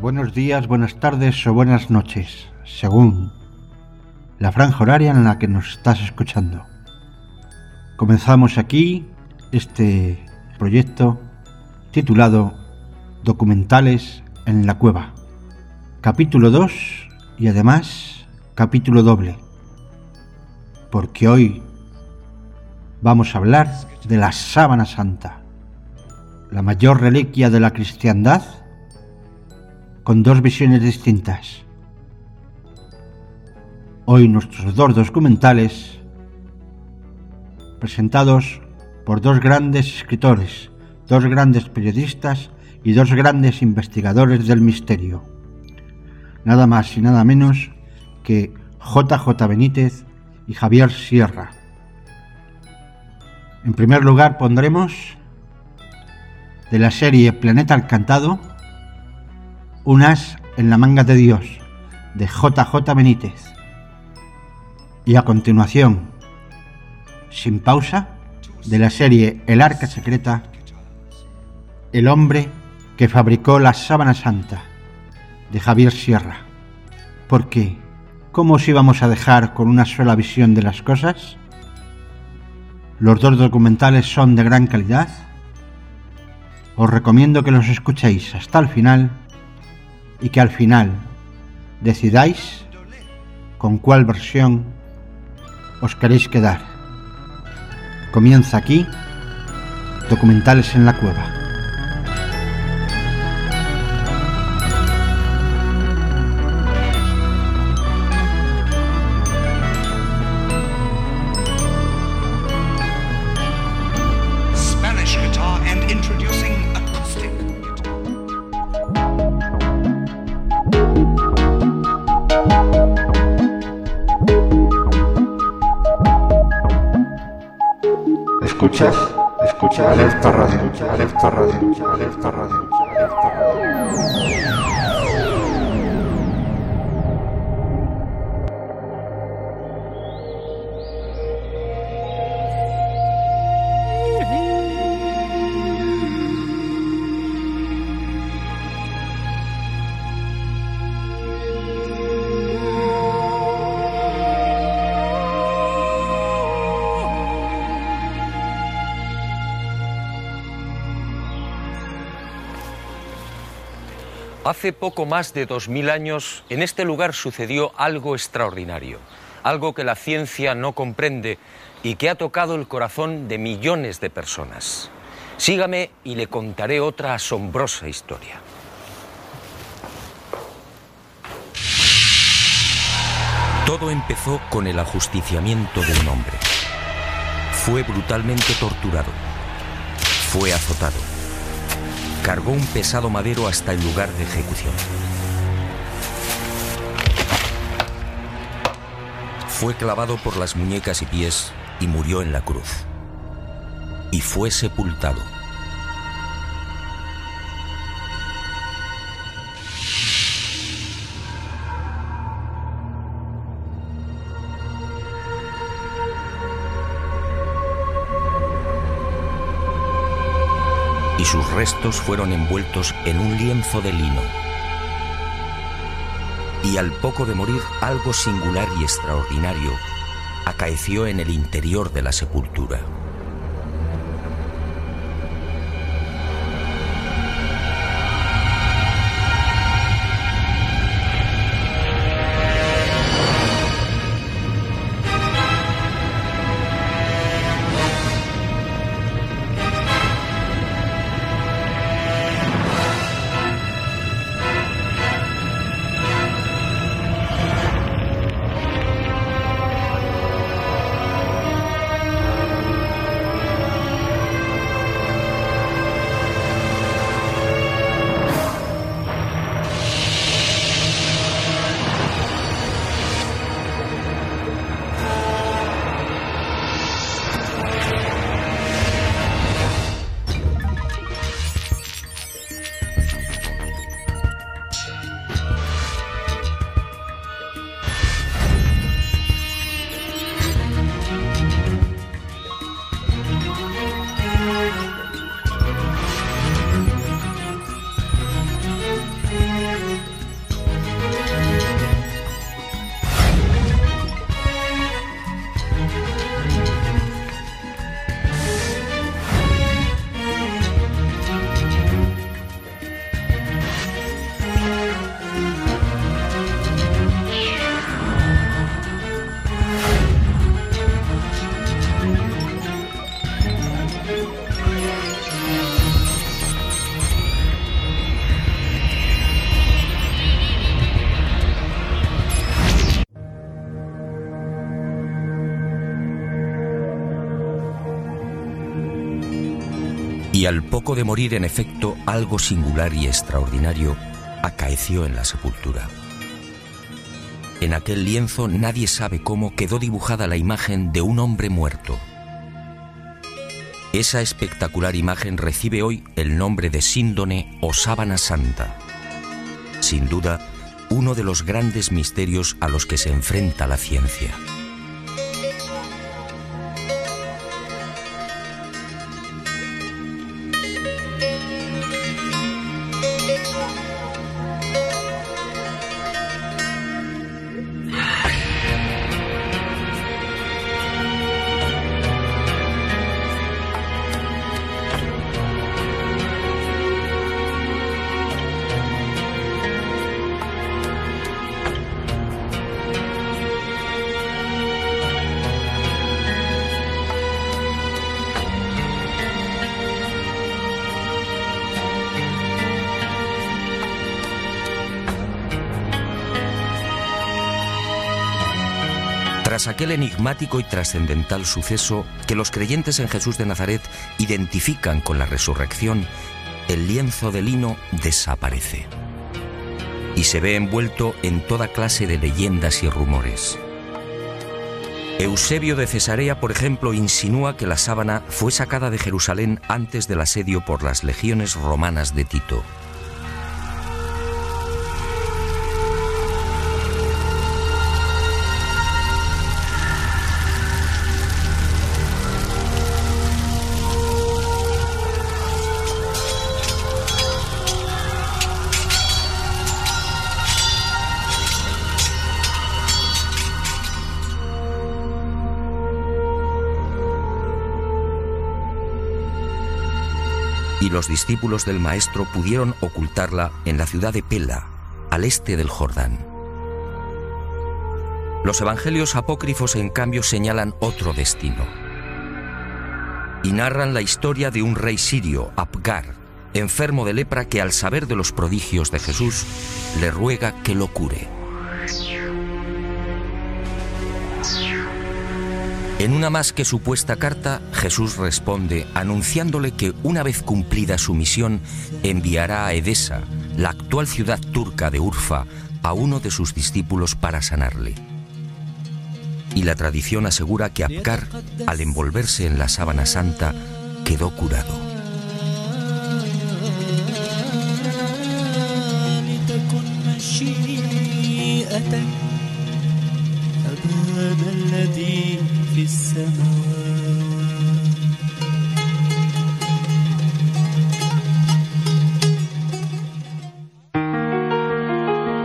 buenos días, buenas tardes o buenas noches, según la franja horaria en la que nos estás escuchando. Comenzamos aquí este proyecto titulado Documentales en la Cueva, capítulo 2 y además capítulo doble, porque hoy vamos a hablar de la sábana santa, la mayor reliquia de la cristiandad, con dos visiones distintas. Hoy nuestros dos documentales presentados por dos grandes escritores, dos grandes periodistas y dos grandes investigadores del misterio. Nada más y nada menos que JJ Benítez y Javier Sierra. En primer lugar pondremos de la serie Planeta Encantado, Unas en la manga de Dios, de JJ Benítez. Y a continuación, sin pausa, de la serie El Arca Secreta, El Hombre que fabricó la sábana santa, de Javier Sierra. Porque, ¿cómo os íbamos a dejar con una sola visión de las cosas? Los dos documentales son de gran calidad. Os recomiendo que los escuchéis hasta el final y que al final decidáis con cuál versión os queréis quedar. Comienza aquí Documentales en la Cueva. Alerta Radio, Alerta Radio, Alerta Radio, Alerta Radio. Hace poco más de dos mil años, en este lugar sucedió algo extraordinario, algo que la ciencia no comprende y que ha tocado el corazón de millones de personas. Sígame y le contaré otra asombrosa historia. Todo empezó con el ajusticiamiento de un hombre. Fue brutalmente torturado. Fue azotado cargó un pesado madero hasta el lugar de ejecución. Fue clavado por las muñecas y pies y murió en la cruz. Y fue sepultado. Y sus restos fueron envueltos en un lienzo de lino. Y al poco de morir, algo singular y extraordinario acaeció en el interior de la sepultura. Y al poco de morir, en efecto, algo singular y extraordinario acaeció en la sepultura. En aquel lienzo nadie sabe cómo quedó dibujada la imagen de un hombre muerto. Esa espectacular imagen recibe hoy el nombre de síndone o sábana santa. Sin duda, uno de los grandes misterios a los que se enfrenta la ciencia. Y trascendental suceso que los creyentes en Jesús de Nazaret identifican con la resurrección, el lienzo de lino desaparece y se ve envuelto en toda clase de leyendas y rumores. Eusebio de Cesarea, por ejemplo, insinúa que la sábana fue sacada de Jerusalén antes del asedio por las legiones romanas de Tito. Los discípulos del Maestro pudieron ocultarla en la ciudad de Pela, al este del Jordán. Los evangelios apócrifos, en cambio, señalan otro destino y narran la historia de un rey sirio, Apgar, enfermo de lepra que al saber de los prodigios de Jesús le ruega que lo cure. En una más que supuesta carta, Jesús responde anunciándole que una vez cumplida su misión, enviará a Edesa, la actual ciudad turca de Urfa, a uno de sus discípulos para sanarle. Y la tradición asegura que Abkar, al envolverse en la sábana santa, quedó curado.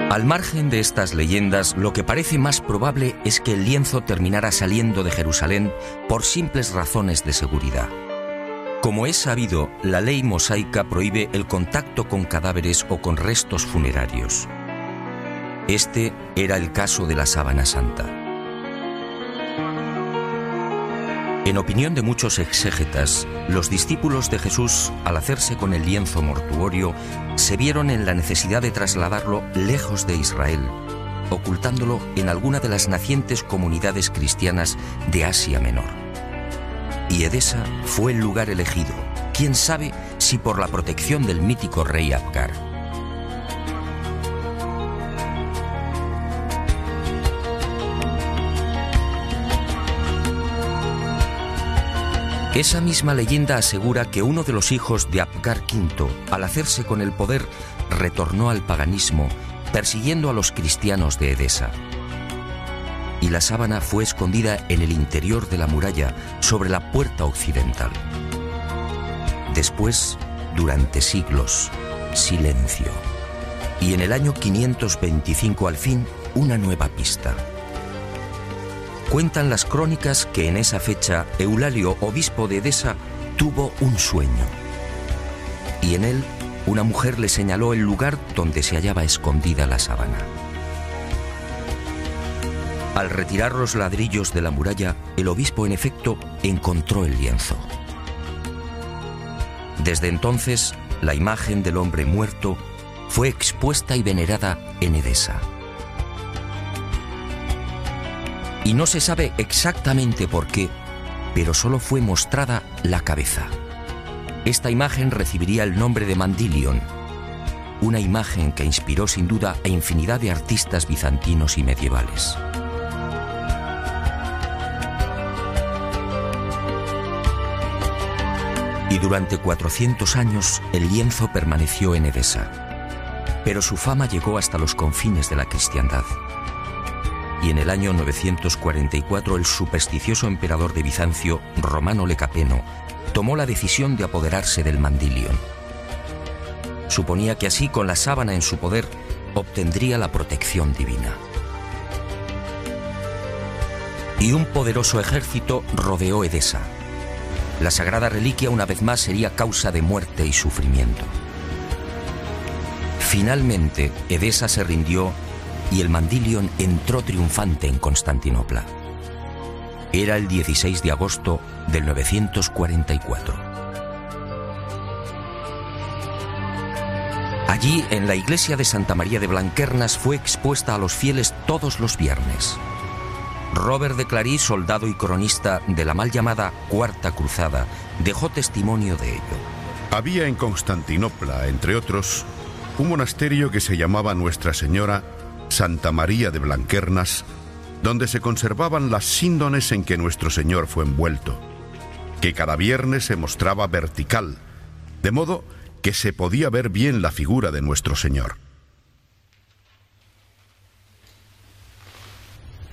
Al margen de estas leyendas, lo que parece más probable es que el lienzo terminara saliendo de Jerusalén por simples razones de seguridad. Como es sabido, la ley mosaica prohíbe el contacto con cadáveres o con restos funerarios. Este era el caso de la sábana santa. En opinión de muchos exégetas, los discípulos de Jesús, al hacerse con el lienzo mortuorio, se vieron en la necesidad de trasladarlo lejos de Israel, ocultándolo en alguna de las nacientes comunidades cristianas de Asia Menor. Y Edesa fue el lugar elegido, quién sabe si por la protección del mítico rey Abgar. Esa misma leyenda asegura que uno de los hijos de Abgar V, al hacerse con el poder, retornó al paganismo, persiguiendo a los cristianos de Edesa. Y la sábana fue escondida en el interior de la muralla, sobre la puerta occidental. Después, durante siglos, silencio. Y en el año 525 al fin, una nueva pista. Cuentan las crónicas que en esa fecha Eulalio, obispo de Edesa, tuvo un sueño. Y en él una mujer le señaló el lugar donde se hallaba escondida la sábana. Al retirar los ladrillos de la muralla, el obispo en efecto encontró el lienzo. Desde entonces, la imagen del hombre muerto fue expuesta y venerada en Edesa. Y no se sabe exactamente por qué, pero solo fue mostrada la cabeza. Esta imagen recibiría el nombre de Mandilion, una imagen que inspiró sin duda a infinidad de artistas bizantinos y medievales. Y durante 400 años el lienzo permaneció en Edesa. Pero su fama llegó hasta los confines de la cristiandad. Y en el año 944 el supersticioso emperador de Bizancio, Romano Lecapeno, tomó la decisión de apoderarse del Mandilion. Suponía que así, con la sábana en su poder, obtendría la protección divina. Y un poderoso ejército rodeó Edesa. La sagrada reliquia una vez más sería causa de muerte y sufrimiento. Finalmente, Edesa se rindió y el Mandilion entró triunfante en Constantinopla. Era el 16 de agosto del 944. Allí, en la iglesia de Santa María de Blanquernas, fue expuesta a los fieles todos los viernes. Robert de Clary, soldado y cronista de la mal llamada Cuarta Cruzada, dejó testimonio de ello. Había en Constantinopla, entre otros, un monasterio que se llamaba Nuestra Señora Santa María de Blanquernas, donde se conservaban las síndones en que nuestro Señor fue envuelto, que cada viernes se mostraba vertical, de modo que se podía ver bien la figura de nuestro Señor.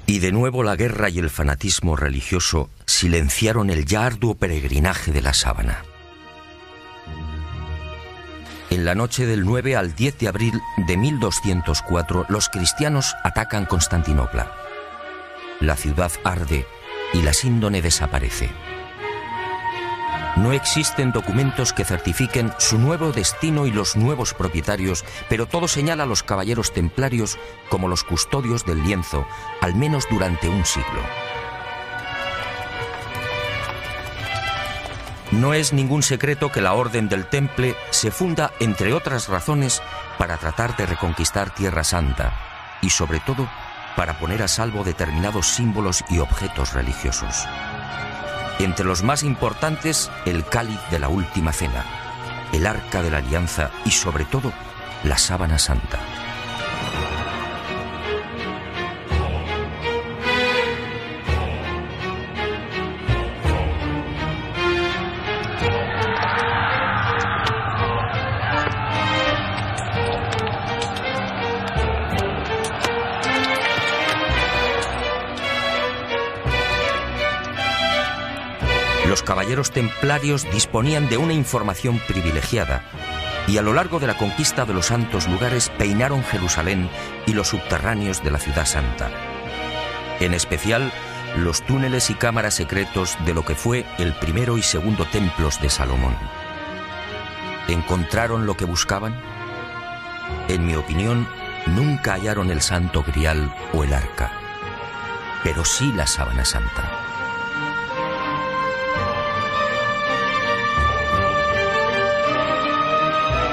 Y de nuevo la guerra y el fanatismo religioso silenciaron el ya arduo peregrinaje de la sábana. En la noche del 9 al 10 de abril de 1204, los cristianos atacan Constantinopla. La ciudad arde y la síndone desaparece. No existen documentos que certifiquen su nuevo destino y los nuevos propietarios, pero todo señala a los caballeros templarios como los custodios del lienzo, al menos durante un siglo. No es ningún secreto que la Orden del Temple se funda, entre otras razones, para tratar de reconquistar Tierra Santa y, sobre todo, para poner a salvo determinados símbolos y objetos religiosos. Entre los más importantes, el cáliz de la última cena, el arca de la alianza y sobre todo, la sábana santa. Caballeros templarios disponían de una información privilegiada y a lo largo de la conquista de los santos lugares peinaron Jerusalén y los subterráneos de la ciudad santa. En especial, los túneles y cámaras secretos de lo que fue el primero y segundo templos de Salomón. ¿Encontraron lo que buscaban? En mi opinión, nunca hallaron el santo grial o el arca, pero sí la sábana santa.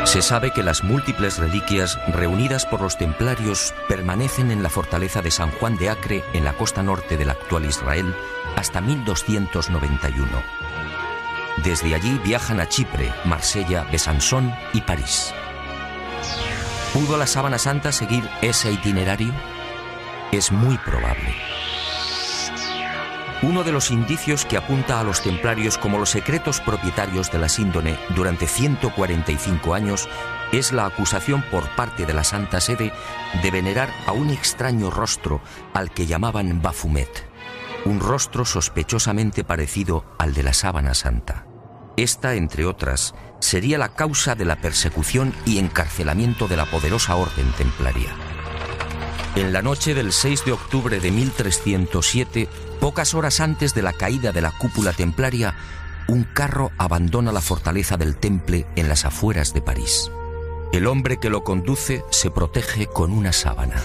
Se sabe que las múltiples reliquias reunidas por los templarios permanecen en la fortaleza de San Juan de Acre en la costa norte del actual Israel hasta 1291. Desde allí viajan a Chipre, Marsella, Besançon y París. ¿Pudo la sábana santa seguir ese itinerario? Es muy probable. Uno de los indicios que apunta a los templarios como los secretos propietarios de la síndone durante 145 años es la acusación por parte de la Santa Sede de venerar a un extraño rostro al que llamaban Bafumet, un rostro sospechosamente parecido al de la sábana santa. Esta, entre otras, sería la causa de la persecución y encarcelamiento de la poderosa orden templaria. En la noche del 6 de octubre de 1307, pocas horas antes de la caída de la cúpula templaria, un carro abandona la fortaleza del Temple en las afueras de París. El hombre que lo conduce se protege con una sábana.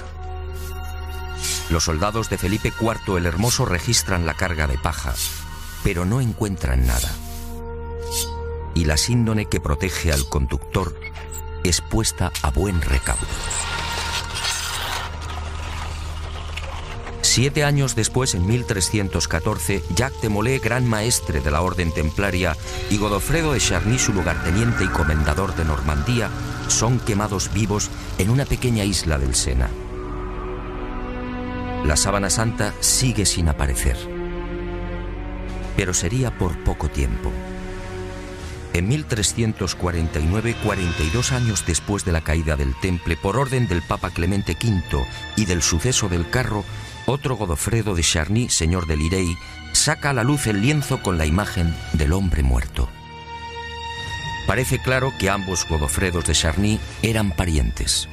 Los soldados de Felipe IV el Hermoso registran la carga de paja, pero no encuentran nada. Y la síndone que protege al conductor es puesta a buen recaudo. Siete años después, en 1314, Jacques de Molay, gran maestre de la orden templaria, y Godofredo de Charny, su lugarteniente y comendador de Normandía, son quemados vivos en una pequeña isla del Sena. La sábana santa sigue sin aparecer, pero sería por poco tiempo. En 1349, 42 años después de la caída del Temple, por orden del Papa Clemente V y del suceso del carro, otro Godofredo de Charny, señor de Lirey, saca a la luz el lienzo con la imagen del hombre muerto. Parece claro que ambos Godofredos de Charny eran parientes.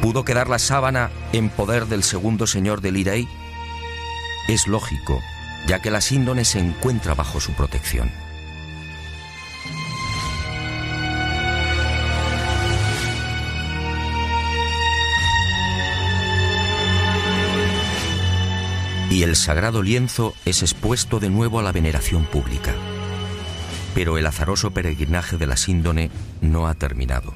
¿Pudo quedar la sábana en poder del segundo señor de Lirey? Es lógico, ya que la síndone se encuentra bajo su protección. Y el sagrado lienzo es expuesto de nuevo a la veneración pública. Pero el azaroso peregrinaje de la síndone no ha terminado.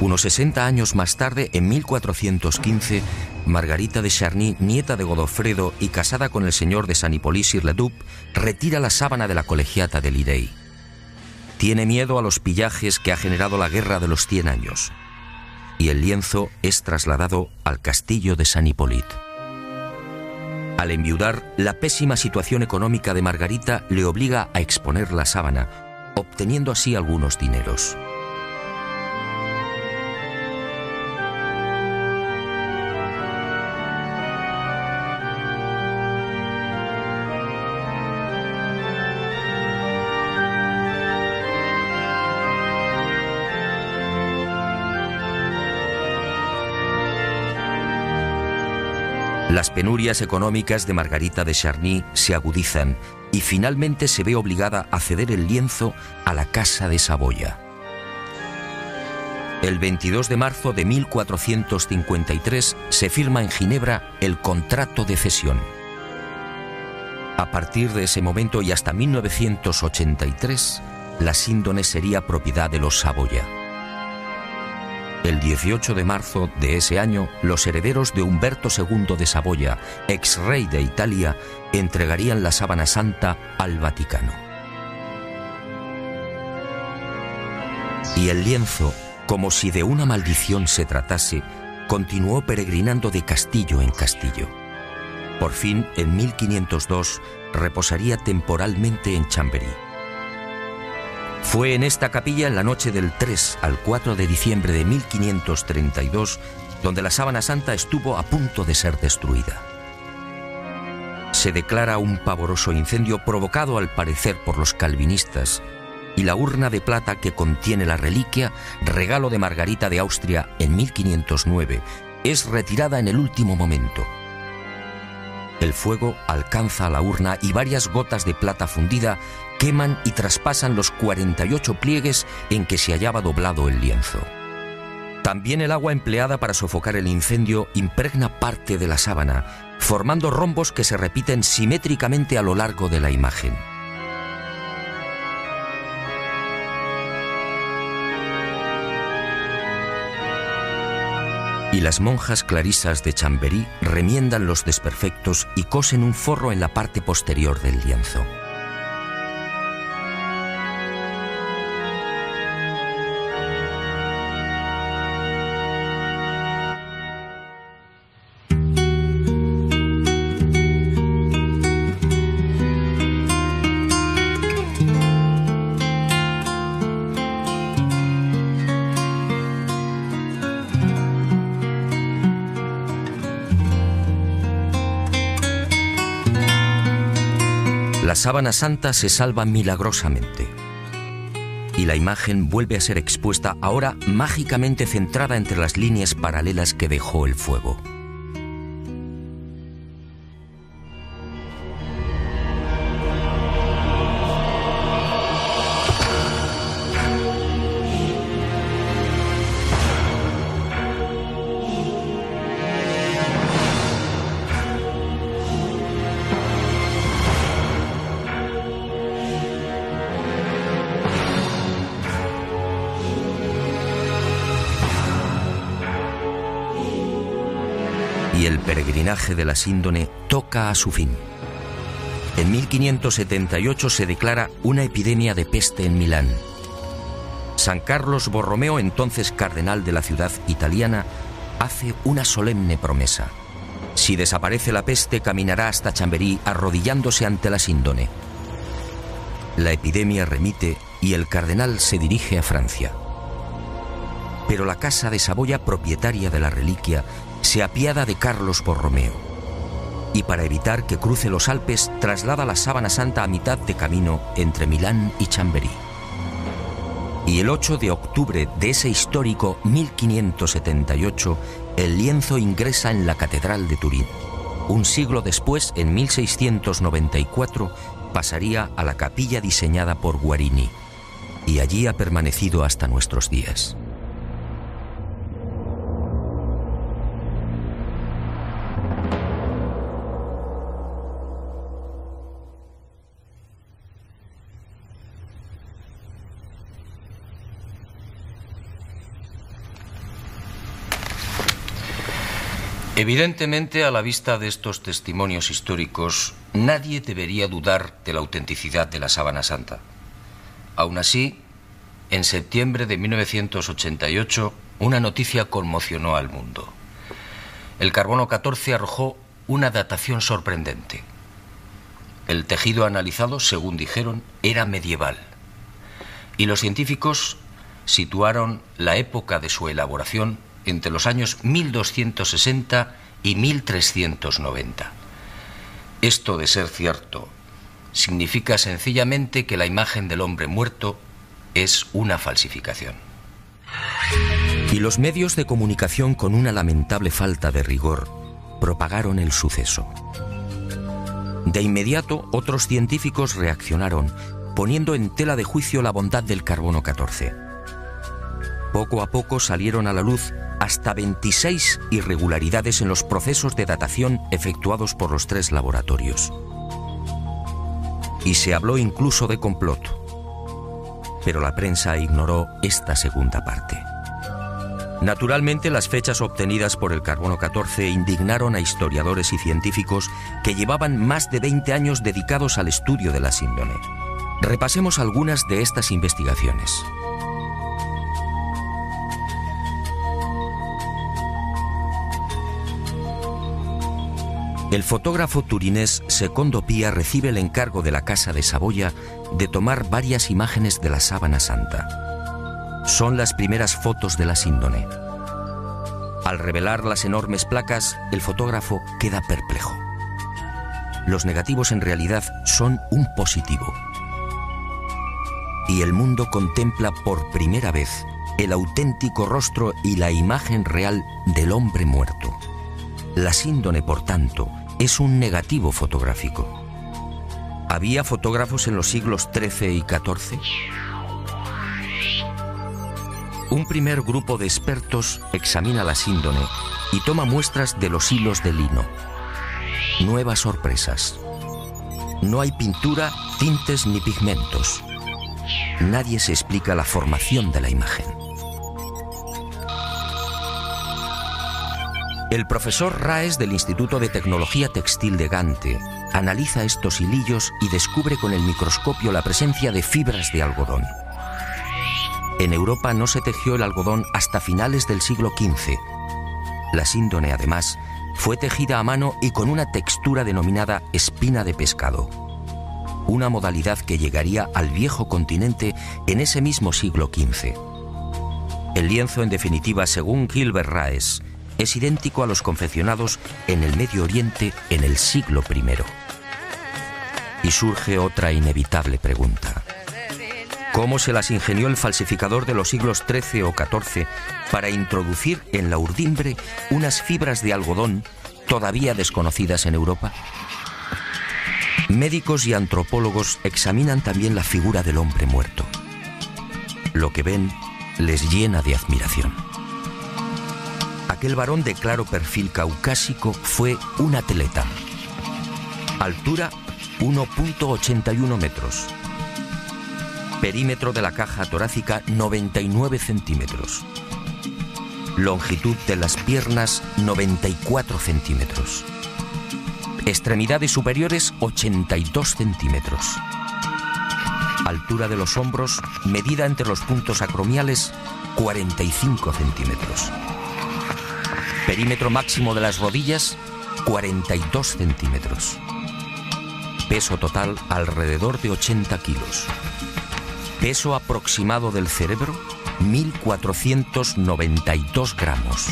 Unos 60 años más tarde, en 1415, Margarita de Charny, nieta de Godofredo y casada con el señor de San Hipólys y Leduc, retira la sábana de la colegiata de Lirey. Tiene miedo a los pillajes que ha generado la guerra de los Cien años. Y el lienzo es trasladado al castillo de San. Al enviudar, la pésima situación económica de Margarita le obliga a exponer la sábana, obteniendo así algunos dineros. Penurias económicas de Margarita de Charny se agudizan y finalmente se ve obligada a ceder el lienzo a la Casa de Saboya. El 22 de marzo de 1453 se firma en Ginebra el contrato de cesión. A partir de ese momento y hasta 1983, la síndone sería propiedad de los Saboya. El 18 de marzo de ese año, los herederos de Humberto II de Saboya, ex rey de Italia, entregarían la sábana santa al Vaticano. Y el lienzo, como si de una maldición se tratase, continuó peregrinando de castillo en castillo. Por fin, en 1502, reposaría temporalmente en Chamberí. Fue en esta capilla en la noche del 3 al 4 de diciembre de 1532 donde la sábana santa estuvo a punto de ser destruida. Se declara un pavoroso incendio provocado al parecer por los calvinistas y la urna de plata que contiene la reliquia, regalo de Margarita de Austria en 1509, es retirada en el último momento. El fuego alcanza la urna y varias gotas de plata fundida queman y traspasan los 48 pliegues en que se hallaba doblado el lienzo. También el agua empleada para sofocar el incendio impregna parte de la sábana, formando rombos que se repiten simétricamente a lo largo de la imagen. Y las monjas clarisas de Chamberí remiendan los desperfectos y cosen un forro en la parte posterior del lienzo. Sábana santa se salva milagrosamente. Y la imagen vuelve a ser expuesta ahora mágicamente centrada entre las líneas paralelas que dejó el fuego. De la síndone toca a su fin. En 1578 se declara una epidemia de peste en Milán. San Carlos Borromeo, entonces cardenal de la ciudad italiana, hace una solemne promesa. Si desaparece la peste, caminará hasta Chamberí arrodillándose ante la síndone. La epidemia remite y el cardenal se dirige a Francia. Pero la casa de Saboya, propietaria de la reliquia, se apiada de Carlos Borromeo y para evitar que cruce los Alpes traslada la sábana santa a mitad de camino entre Milán y Chamberí. Y el 8 de octubre de ese histórico 1578, el lienzo ingresa en la Catedral de Turín. Un siglo después, en 1694, pasaría a la capilla diseñada por Guarini, y allí ha permanecido hasta nuestros días. Evidentemente, a la vista de estos testimonios históricos, nadie debería dudar de la autenticidad de la sábana santa. Aún así, en septiembre de 1988, una noticia conmocionó al mundo. El carbono 14 arrojó una datación sorprendente. El tejido analizado, según dijeron, era medieval. Y los científicos situaron la época de su elaboración entre los años 1260 y 1390. Esto de ser cierto significa sencillamente que la imagen del hombre muerto es una falsificación. Y los medios de comunicación con una lamentable falta de rigor propagaron el suceso. De inmediato, otros científicos reaccionaron, poniendo en tela de juicio la bondad del carbono 14. Poco a poco salieron a la luz hasta 26 irregularidades en los procesos de datación efectuados por los tres laboratorios. Y se habló incluso de complot. Pero la prensa ignoró esta segunda parte. Naturalmente, las fechas obtenidas por el carbono 14 indignaron a historiadores y científicos que llevaban más de 20 años dedicados al estudio de la síndone. Repasemos algunas de estas investigaciones. El fotógrafo turinés Secondo Pía recibe el encargo de la Casa de Saboya de tomar varias imágenes de la sábana santa. Son las primeras fotos de la síndone. Al revelar las enormes placas, el fotógrafo queda perplejo. Los negativos en realidad son un positivo. Y el mundo contempla por primera vez el auténtico rostro y la imagen real del hombre muerto. La síndone, por tanto, es un negativo fotográfico. ¿Había fotógrafos en los siglos XIII y XIV? Un primer grupo de expertos examina la síndone y toma muestras de los hilos de lino. Nuevas sorpresas. No hay pintura, tintes ni pigmentos. Nadie se explica la formación de la imagen. El profesor Raes del Instituto de Tecnología Textil de Gante analiza estos hilillos y descubre con el microscopio la presencia de fibras de algodón. En Europa no se tejió el algodón hasta finales del siglo XV. La síndone, además, fue tejida a mano y con una textura denominada espina de pescado, una modalidad que llegaría al viejo continente en ese mismo siglo XV. El lienzo, en definitiva, según Gilbert Raes, es idéntico a los confeccionados en el Medio Oriente en el siglo I. Y surge otra inevitable pregunta. ¿Cómo se las ingenió el falsificador de los siglos XIII o XIV para introducir en la urdimbre unas fibras de algodón todavía desconocidas en Europa? Médicos y antropólogos examinan también la figura del hombre muerto. Lo que ven les llena de admiración. Aquel varón de claro perfil caucásico fue un atleta. Altura 1.81 metros. Perímetro de la caja torácica 99 centímetros. Longitud de las piernas 94 centímetros. Extremidades superiores 82 centímetros. Altura de los hombros, medida entre los puntos acromiales 45 centímetros. Perímetro máximo de las rodillas 42 centímetros. Peso total alrededor de 80 kilos. Peso aproximado del cerebro 1492 gramos.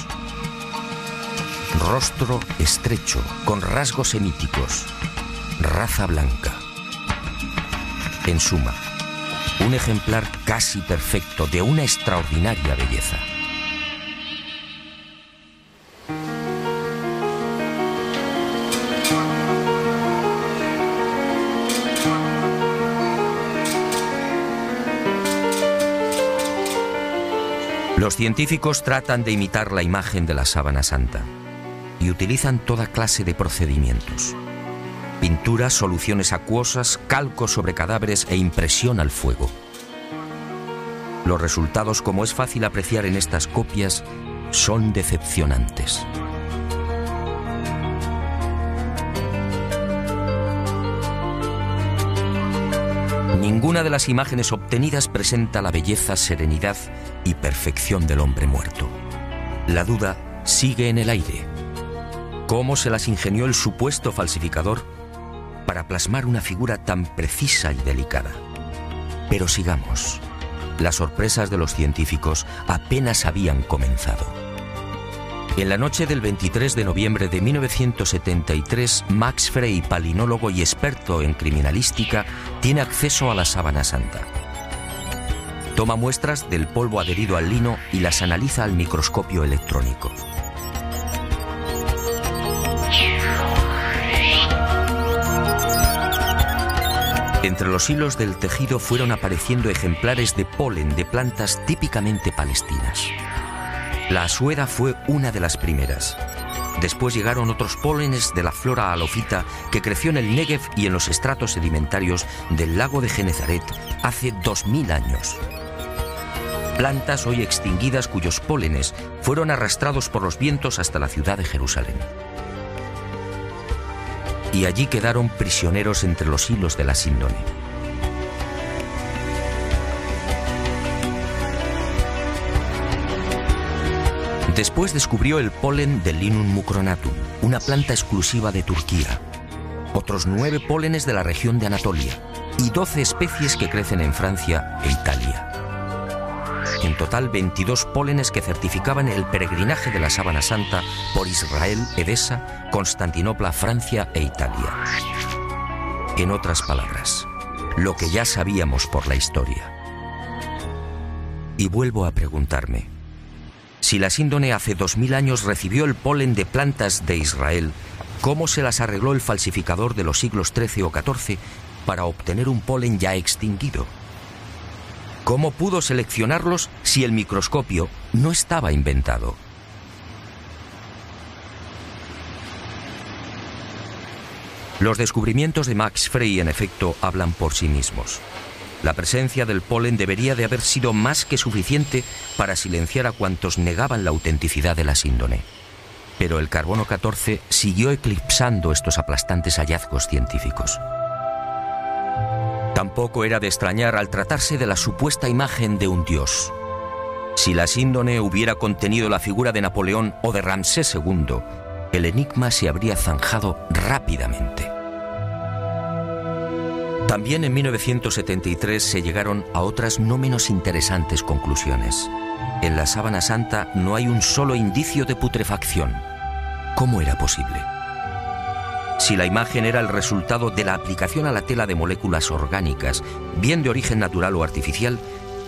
Rostro estrecho, con rasgos semíticos. Raza blanca. En suma, un ejemplar casi perfecto de una extraordinaria belleza. Científicos tratan de imitar la imagen de la sábana santa y utilizan toda clase de procedimientos. Pinturas, soluciones acuosas, calcos sobre cadáveres e impresión al fuego. Los resultados, como es fácil apreciar en estas copias, son decepcionantes. Ninguna de las imágenes obtenidas presenta la belleza, serenidad y perfección del hombre muerto. La duda sigue en el aire. ¿Cómo se las ingenió el supuesto falsificador para plasmar una figura tan precisa y delicada? Pero sigamos. Las sorpresas de los científicos apenas habían comenzado. En la noche del 23 de noviembre de 1973, Max Frey, palinólogo y experto en criminalística, tiene acceso a la sábana santa. Toma muestras del polvo adherido al lino y las analiza al microscopio electrónico. Entre los hilos del tejido fueron apareciendo ejemplares de polen de plantas típicamente palestinas. La asueda fue una de las primeras. Después llegaron otros pólenes de la flora alofita que creció en el Negev y en los estratos sedimentarios del lago de Genezaret hace 2000 años. Plantas hoy extinguidas cuyos pólenes fueron arrastrados por los vientos hasta la ciudad de Jerusalén. Y allí quedaron prisioneros entre los hilos de la síndone. Después descubrió el polen del Linum mucronatum, una planta exclusiva de Turquía. Otros nueve pólenes de la región de Anatolia y doce especies que crecen en Francia e Italia. En total 22 pólenes que certificaban el peregrinaje de la sábana santa por Israel, Edesa, Constantinopla, Francia e Italia. En otras palabras, lo que ya sabíamos por la historia. Y vuelvo a preguntarme, si la síndone hace dos mil años recibió el polen de plantas de Israel, ¿cómo se las arregló el falsificador de los siglos XIII o XIV para obtener un polen ya extinguido? ¿Cómo pudo seleccionarlos si el microscopio no estaba inventado? Los descubrimientos de Max Frey, en efecto, hablan por sí mismos. La presencia del polen debería de haber sido más que suficiente para silenciar a cuantos negaban la autenticidad de la síndone. Pero el carbono 14 siguió eclipsando estos aplastantes hallazgos científicos. Tampoco era de extrañar al tratarse de la supuesta imagen de un dios. Si la síndone hubiera contenido la figura de Napoleón o de Ramsés II, el enigma se habría zanjado rápidamente. También en 1973 se llegaron a otras no menos interesantes conclusiones. En la sábana santa no hay un solo indicio de putrefacción. ¿Cómo era posible? Si la imagen era el resultado de la aplicación a la tela de moléculas orgánicas, bien de origen natural o artificial,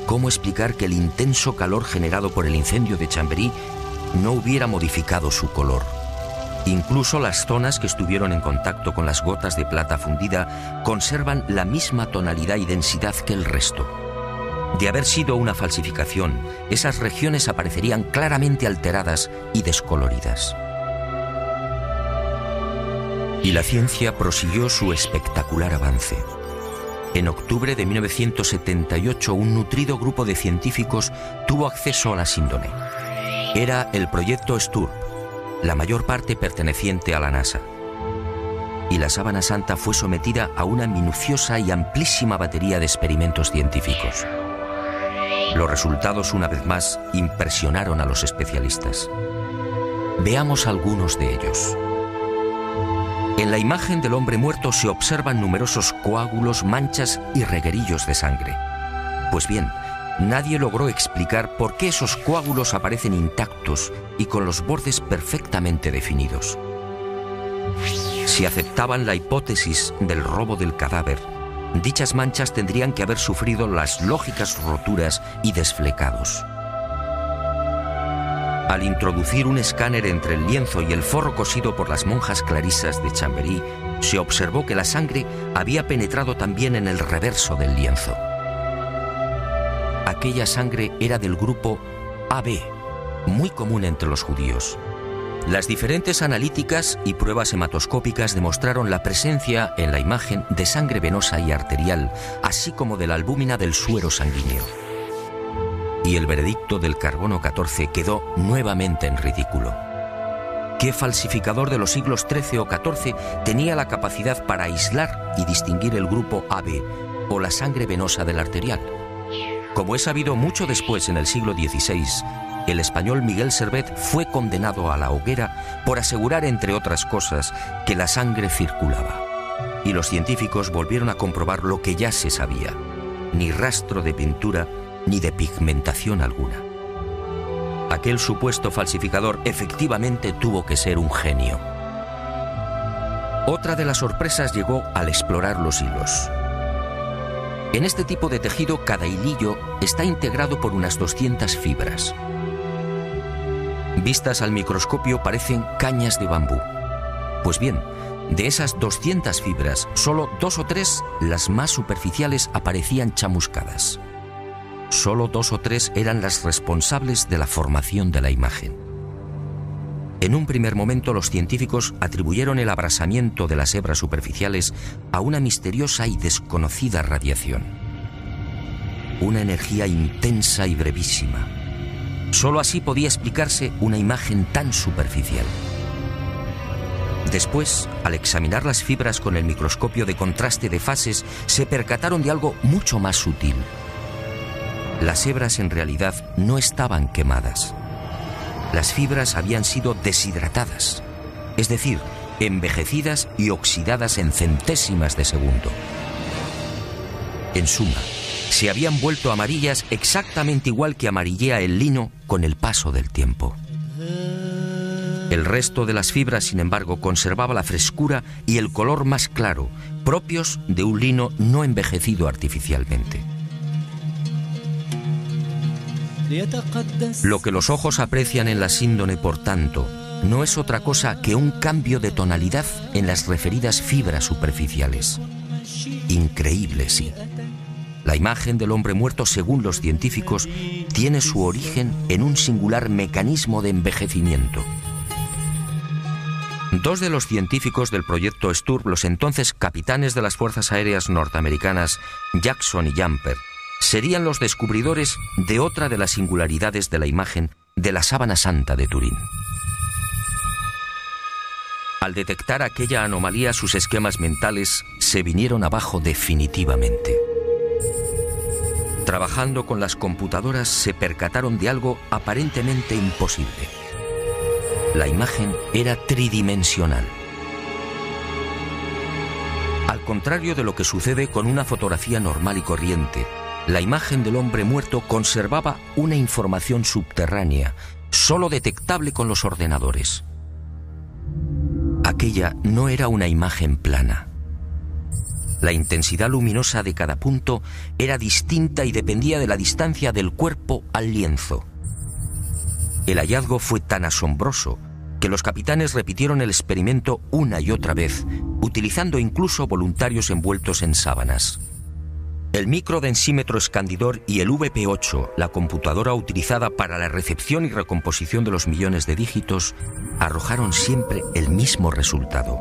¿cómo explicar que el intenso calor generado por el incendio de Chamberí no hubiera modificado su color? Incluso las zonas que estuvieron en contacto con las gotas de plata fundida conservan la misma tonalidad y densidad que el resto. De haber sido una falsificación, esas regiones aparecerían claramente alteradas y descoloridas. Y la ciencia prosiguió su espectacular avance. En octubre de 1978, un nutrido grupo de científicos tuvo acceso a la síndone Era el proyecto STURP, la mayor parte perteneciente a la NASA. Y la sábana santa fue sometida a una minuciosa y amplísima batería de experimentos científicos. Los resultados, una vez más, impresionaron a los especialistas. Veamos algunos de ellos. En la imagen del hombre muerto se observan numerosos coágulos, manchas y reguerillos de sangre. Pues bien, nadie logró explicar por qué esos coágulos aparecen intactos y con los bordes perfectamente definidos. Si aceptaban la hipótesis del robo del cadáver, dichas manchas tendrían que haber sufrido las lógicas roturas y desflecados. Al introducir un escáner entre el lienzo y el forro cosido por las monjas clarisas de Chamberí, se observó que la sangre había penetrado también en el reverso del lienzo. Aquella sangre era del grupo AB, muy común entre los judíos. Las diferentes analíticas y pruebas hematoscópicas demostraron la presencia en la imagen de sangre venosa y arterial, así como de la albúmina del suero sanguíneo. Y el veredicto del carbono 14 quedó nuevamente en ridículo. ¿Qué falsificador de los siglos XIII o XIV tenía la capacidad para aislar y distinguir el grupo AB o la sangre venosa del arterial? Como es sabido mucho después en el siglo XVI, el español Miguel Servet fue condenado a la hoguera por asegurar, entre otras cosas, que la sangre circulaba. Y los científicos volvieron a comprobar lo que ya se sabía. Ni rastro de pintura ni de pigmentación alguna. Aquel supuesto falsificador efectivamente tuvo que ser un genio. Otra de las sorpresas llegó al explorar los hilos. En este tipo de tejido, cada hilillo está integrado por unas 200 fibras. Vistas al microscopio parecen cañas de bambú. Pues bien, de esas 200 fibras, solo dos o tres, las más superficiales, aparecían chamuscadas. Solo dos o tres eran las responsables de la formación de la imagen. En un primer momento los científicos atribuyeron el abrasamiento de las hebras superficiales a una misteriosa y desconocida radiación. Una energía intensa y brevísima. Solo así podía explicarse una imagen tan superficial. Después, al examinar las fibras con el microscopio de contraste de fases, se percataron de algo mucho más sutil. Las hebras en realidad no estaban quemadas. Las fibras habían sido deshidratadas, es decir, envejecidas y oxidadas en centésimas de segundo. En suma, se habían vuelto amarillas exactamente igual que amarillea el lino con el paso del tiempo. El resto de las fibras, sin embargo, conservaba la frescura y el color más claro, propios de un lino no envejecido artificialmente. Lo que los ojos aprecian en la síndone, por tanto, no es otra cosa que un cambio de tonalidad en las referidas fibras superficiales. Increíble, sí. La imagen del hombre muerto, según los científicos, tiene su origen en un singular mecanismo de envejecimiento. Dos de los científicos del proyecto STURP, los entonces capitanes de las Fuerzas Aéreas Norteamericanas, Jackson y Jumper, serían los descubridores de otra de las singularidades de la imagen de la sábana santa de Turín. Al detectar aquella anomalía sus esquemas mentales se vinieron abajo definitivamente. Trabajando con las computadoras se percataron de algo aparentemente imposible. La imagen era tridimensional. Al contrario de lo que sucede con una fotografía normal y corriente, la imagen del hombre muerto conservaba una información subterránea, solo detectable con los ordenadores. Aquella no era una imagen plana. La intensidad luminosa de cada punto era distinta y dependía de la distancia del cuerpo al lienzo. El hallazgo fue tan asombroso que los capitanes repitieron el experimento una y otra vez, utilizando incluso voluntarios envueltos en sábanas. El microdensímetro escandidor y el VP8, la computadora utilizada para la recepción y recomposición de los millones de dígitos, arrojaron siempre el mismo resultado.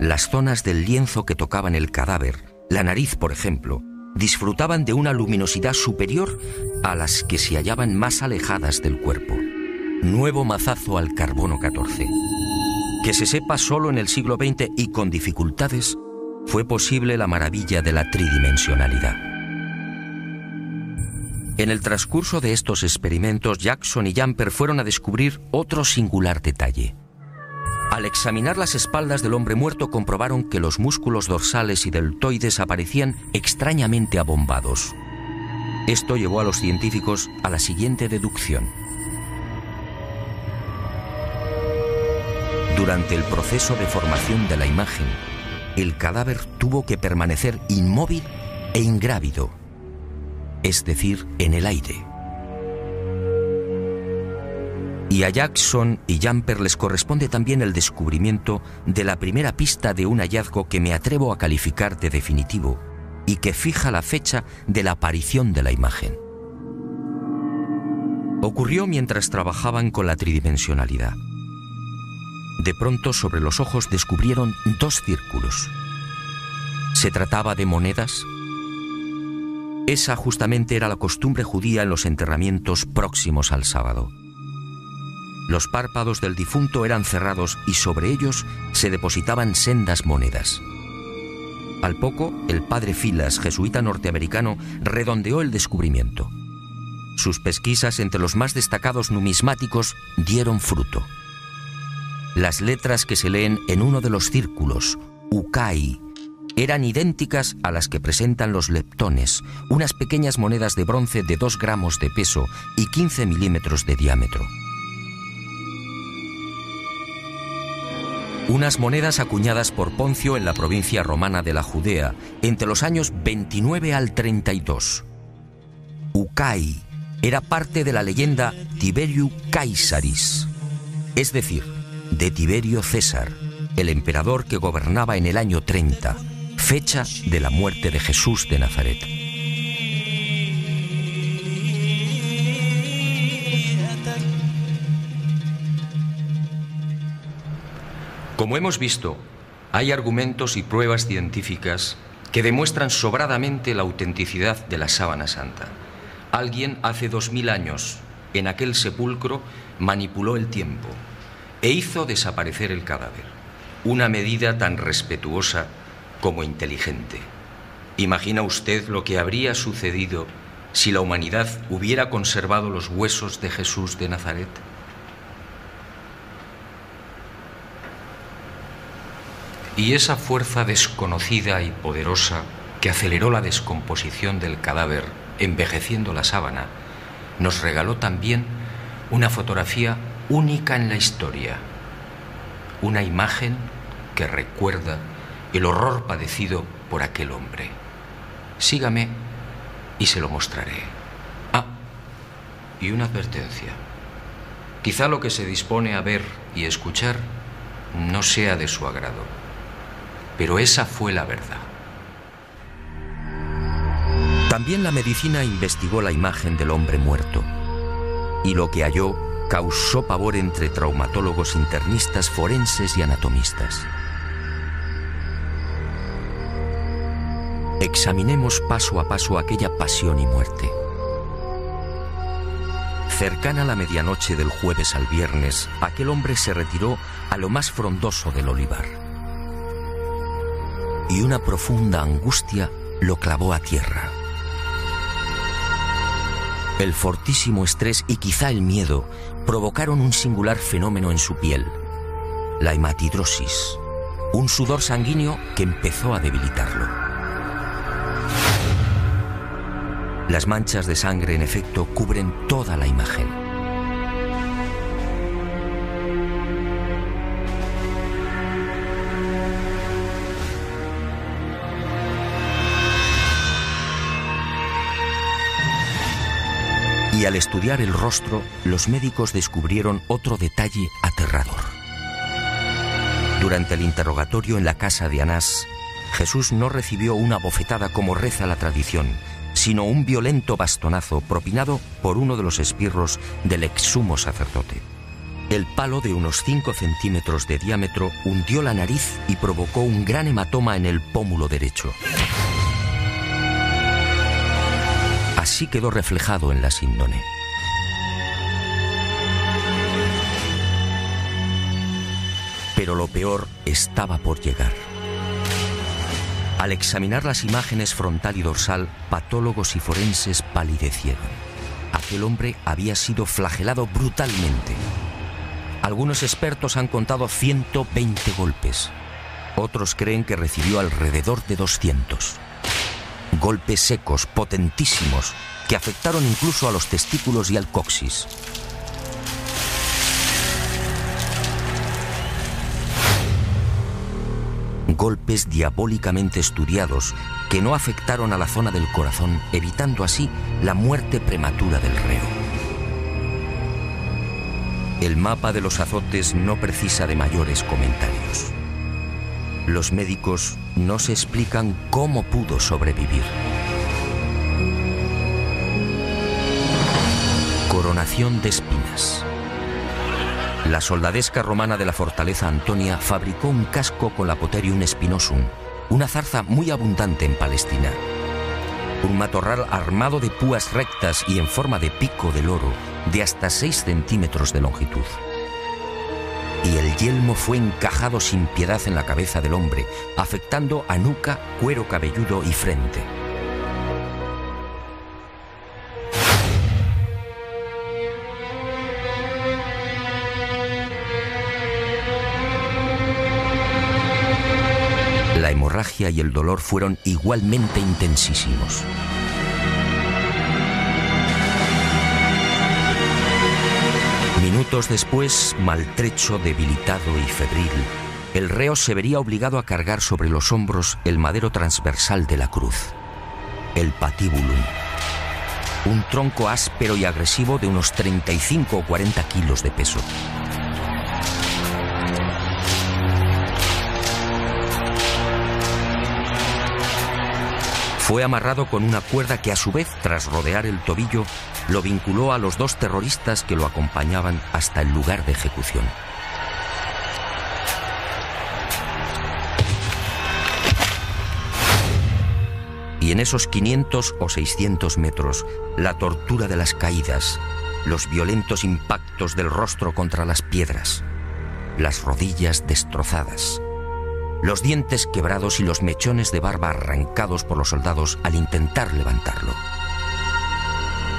Las zonas del lienzo que tocaban el cadáver, la nariz por ejemplo, disfrutaban de una luminosidad superior a las que se hallaban más alejadas del cuerpo. Nuevo mazazo al carbono 14. Que se sepa solo en el siglo XX y con dificultades, fue posible la maravilla de la tridimensionalidad. En el transcurso de estos experimentos, Jackson y Jumper fueron a descubrir otro singular detalle. Al examinar las espaldas del hombre muerto comprobaron que los músculos dorsales y deltoides aparecían extrañamente abombados. Esto llevó a los científicos a la siguiente deducción. Durante el proceso de formación de la imagen, el cadáver tuvo que permanecer inmóvil e ingrávido, es decir, en el aire. Y a Jackson y Jumper les corresponde también el descubrimiento de la primera pista de un hallazgo que me atrevo a calificar de definitivo y que fija la fecha de la aparición de la imagen. Ocurrió mientras trabajaban con la tridimensionalidad. De pronto sobre los ojos descubrieron dos círculos. ¿Se trataba de monedas? Esa justamente era la costumbre judía en los enterramientos próximos al sábado. Los párpados del difunto eran cerrados y sobre ellos se depositaban sendas monedas. Al poco, el padre Filas, jesuita norteamericano, redondeó el descubrimiento. Sus pesquisas entre los más destacados numismáticos dieron fruto. Las letras que se leen en uno de los círculos, Ukai, eran idénticas a las que presentan los leptones, unas pequeñas monedas de bronce de 2 gramos de peso y 15 milímetros de diámetro. unas monedas acuñadas por Poncio en la provincia romana de la Judea entre los años 29 al 32. Ucai era parte de la leyenda Tiberiu Caesaris, es decir, de Tiberio César, el emperador que gobernaba en el año 30, fecha de la muerte de Jesús de Nazaret. Como hemos visto, hay argumentos y pruebas científicas que demuestran sobradamente la autenticidad de la sábana santa. Alguien hace dos mil años en aquel sepulcro manipuló el tiempo e hizo desaparecer el cadáver. Una medida tan respetuosa como inteligente. ¿Imagina usted lo que habría sucedido si la humanidad hubiera conservado los huesos de Jesús de Nazaret? Y esa fuerza desconocida y poderosa que aceleró la descomposición del cadáver, envejeciendo la sábana, nos regaló también una fotografía única en la historia, una imagen que recuerda el horror padecido por aquel hombre. Sígame y se lo mostraré. Ah, y una advertencia. Quizá lo que se dispone a ver y escuchar no sea de su agrado pero esa fue la verdad. También la medicina investigó la imagen del hombre muerto y lo que halló causó pavor entre traumatólogos internistas, forenses y anatomistas. Examinemos paso a paso aquella pasión y muerte. Cercana a la medianoche del jueves al viernes, aquel hombre se retiró a lo más frondoso del olivar y una profunda angustia lo clavó a tierra. El fortísimo estrés y quizá el miedo provocaron un singular fenómeno en su piel, la hematidrosis, un sudor sanguíneo que empezó a debilitarlo. Las manchas de sangre, en efecto, cubren toda la imagen. Y al estudiar el rostro, los médicos descubrieron otro detalle aterrador. Durante el interrogatorio en la casa de Anás, Jesús no recibió una bofetada como reza la tradición, sino un violento bastonazo propinado por uno de los espirros del exsumo sacerdote. El palo de unos 5 centímetros de diámetro hundió la nariz y provocó un gran hematoma en el pómulo derecho. Así quedó reflejado en la síndone. Pero lo peor estaba por llegar. Al examinar las imágenes frontal y dorsal, patólogos y forenses palidecieron. Aquel hombre había sido flagelado brutalmente. Algunos expertos han contado 120 golpes. Otros creen que recibió alrededor de 200. Golpes secos, potentísimos, que afectaron incluso a los testículos y al coxis. golpes diabólicamente estudiados que no afectaron a la zona del corazón, evitando así la muerte prematura del reo. El mapa de los azotes no precisa de mayores comentarios. Los médicos no se explican cómo pudo sobrevivir. Coronación de espinas. La soldadesca romana de la fortaleza Antonia fabricó un casco con la Poterium spinosum, una zarza muy abundante en Palestina. Un matorral armado de púas rectas y en forma de pico del oro de hasta 6 centímetros de longitud. Y el yelmo fue encajado sin piedad en la cabeza del hombre, afectando a nuca, cuero cabelludo y frente. y el dolor fueron igualmente intensísimos. Minutos después, maltrecho, debilitado y febril, el reo se vería obligado a cargar sobre los hombros el madero transversal de la cruz, el patibulum, un tronco áspero y agresivo de unos 35 o 40 kilos de peso. Fue amarrado con una cuerda que a su vez, tras rodear el tobillo, lo vinculó a los dos terroristas que lo acompañaban hasta el lugar de ejecución. Y en esos 500 o 600 metros, la tortura de las caídas, los violentos impactos del rostro contra las piedras, las rodillas destrozadas, los dientes quebrados y los mechones de barba arrancados por los soldados al intentar levantarlo.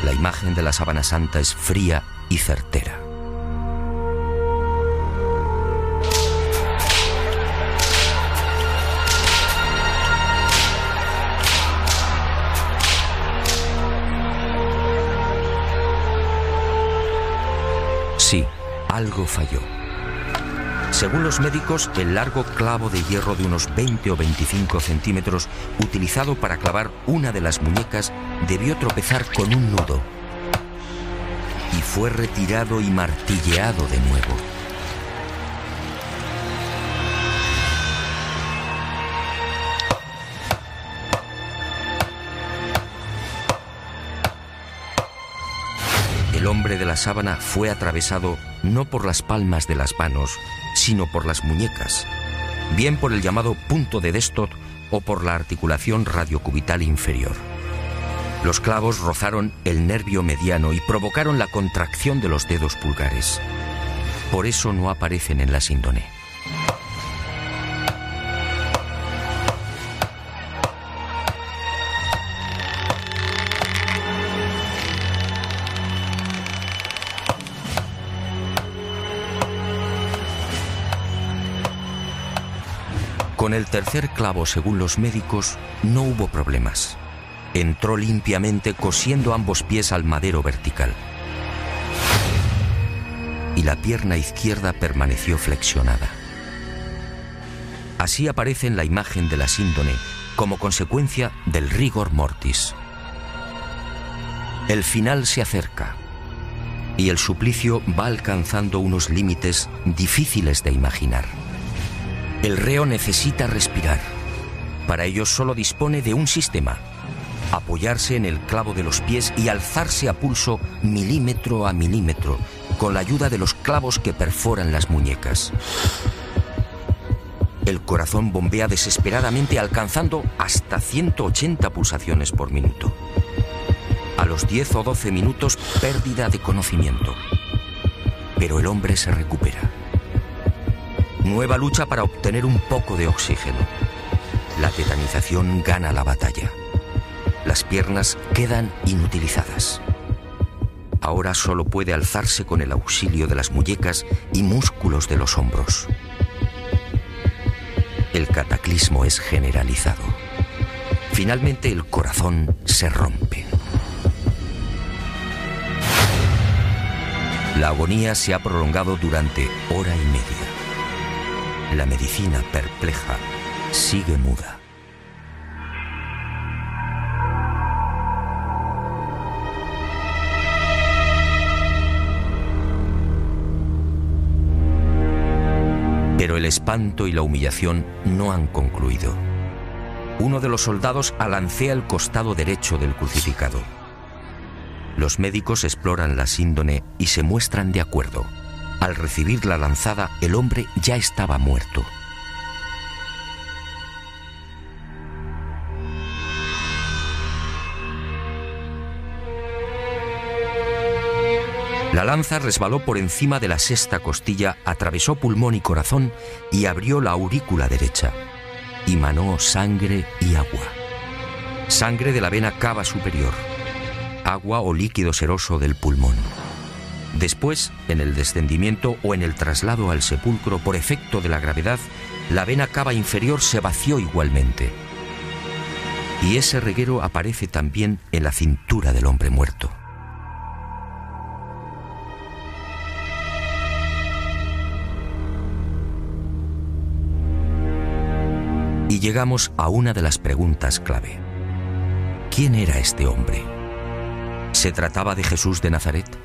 La imagen de la sábana santa es fría y certera. Sí, algo falló. Según los médicos, el largo clavo de hierro de unos 20 o 25 centímetros utilizado para clavar una de las muñecas debió tropezar con un nudo y fue retirado y martilleado de nuevo. El hombre de la sábana fue atravesado no por las palmas de las manos, sino por las muñecas, bien por el llamado punto de Destot o por la articulación radiocubital inferior. Los clavos rozaron el nervio mediano y provocaron la contracción de los dedos pulgares. Por eso no aparecen en la síndone. Con el tercer clavo, según los médicos, no hubo problemas. Entró limpiamente cosiendo ambos pies al madero vertical. Y la pierna izquierda permaneció flexionada. Así aparece en la imagen de la síndone como consecuencia del rigor mortis. El final se acerca y el suplicio va alcanzando unos límites difíciles de imaginar. El reo necesita respirar. Para ello solo dispone de un sistema. Apoyarse en el clavo de los pies y alzarse a pulso milímetro a milímetro, con la ayuda de los clavos que perforan las muñecas. El corazón bombea desesperadamente alcanzando hasta 180 pulsaciones por minuto. A los 10 o 12 minutos, pérdida de conocimiento. Pero el hombre se recupera Nueva lucha para obtener un poco de oxígeno. La tetanización gana la batalla. Las piernas quedan inutilizadas. Ahora solo puede alzarse con el auxilio de las muñecas y músculos de los hombros. El cataclismo es generalizado. Finalmente el corazón se rompe. La agonía se ha prolongado durante hora y media. La medicina perpleja sigue muda. Pero el espanto y la humillación no han concluido. Uno de los soldados alancea el costado derecho del crucificado. Los médicos exploran la síndone y se muestran de acuerdo. Al recibir la lanzada, el hombre ya estaba muerto. La lanza resbaló por encima de la sexta costilla, atravesó pulmón y corazón y abrió la aurícula derecha. Y manó sangre y agua. Sangre de la vena cava superior, agua o líquido seroso del pulmón. Después, en el descendimiento o en el traslado al sepulcro por efecto de la gravedad, la vena cava inferior se vació igualmente. Y ese reguero aparece también en la cintura del hombre muerto. Y llegamos a una de las preguntas clave. ¿Quién era este hombre? ¿Se trataba de Jesús de Nazaret?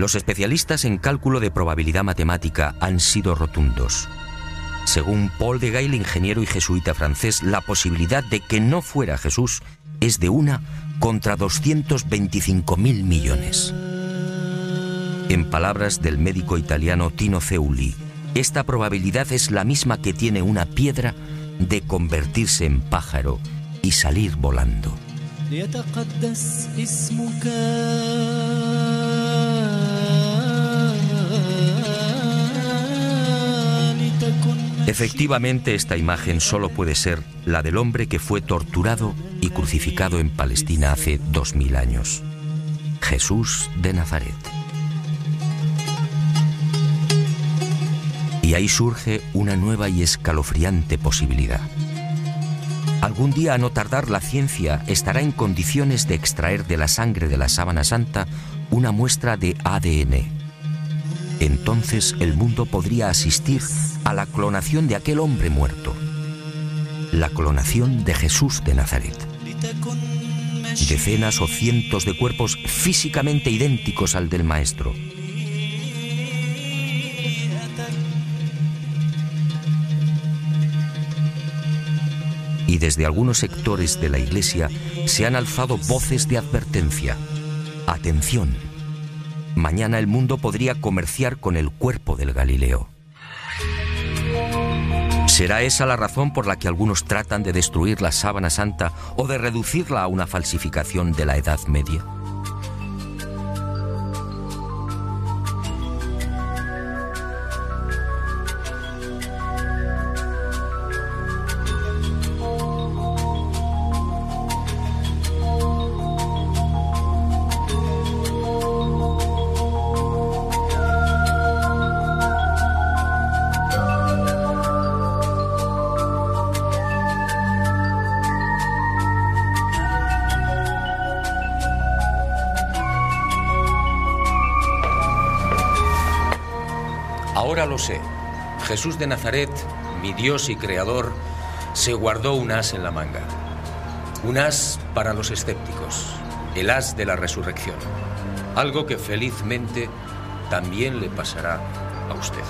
Los especialistas en cálculo de probabilidad matemática han sido rotundos. Según Paul de Gail, ingeniero y jesuita francés, la posibilidad de que no fuera Jesús es de una contra 225 mil millones. En palabras del médico italiano Tino Ceuli, esta probabilidad es la misma que tiene una piedra de convertirse en pájaro y salir volando. Efectivamente, esta imagen solo puede ser la del hombre que fue torturado y crucificado en Palestina hace dos mil años. Jesús de Nazaret. Y ahí surge una nueva y escalofriante posibilidad. Algún día, a no tardar, la ciencia estará en condiciones de extraer de la sangre de la sábana santa una muestra de ADN. Entonces el mundo podría asistir a la clonación de aquel hombre muerto, la clonación de Jesús de Nazaret. Decenas o cientos de cuerpos físicamente idénticos al del Maestro. y desde algunos sectores de la Iglesia se han alzado voces de advertencia. Atención, mañana el mundo podría comerciar con el cuerpo del Galileo. ¿Será esa la razón por la que algunos tratan de destruir la sábana santa o de reducirla a una falsificación de la Edad Media? Jesús de Nazaret, mi Dios y Creador, se guardó un as en la manga. Un as para los escépticos, el as de la resurrección. Algo que felizmente también le pasará a usted.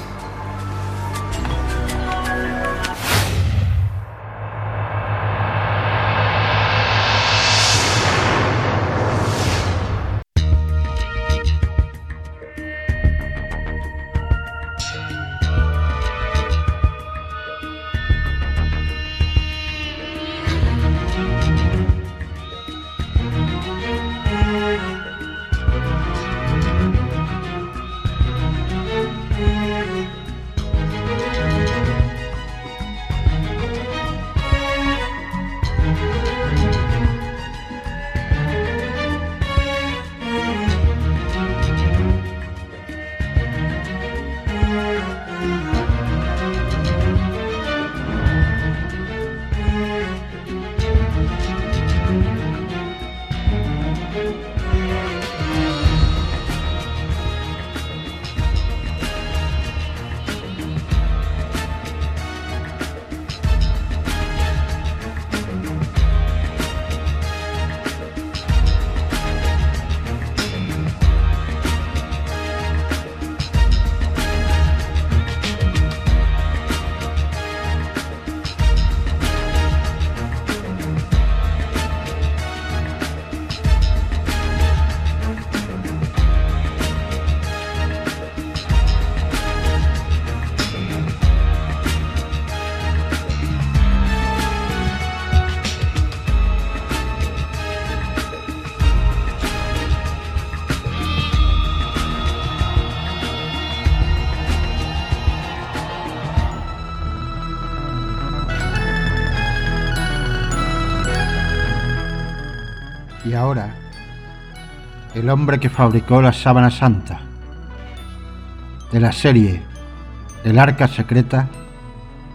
El hombre que fabricó la sábana santa de la serie El Arca Secreta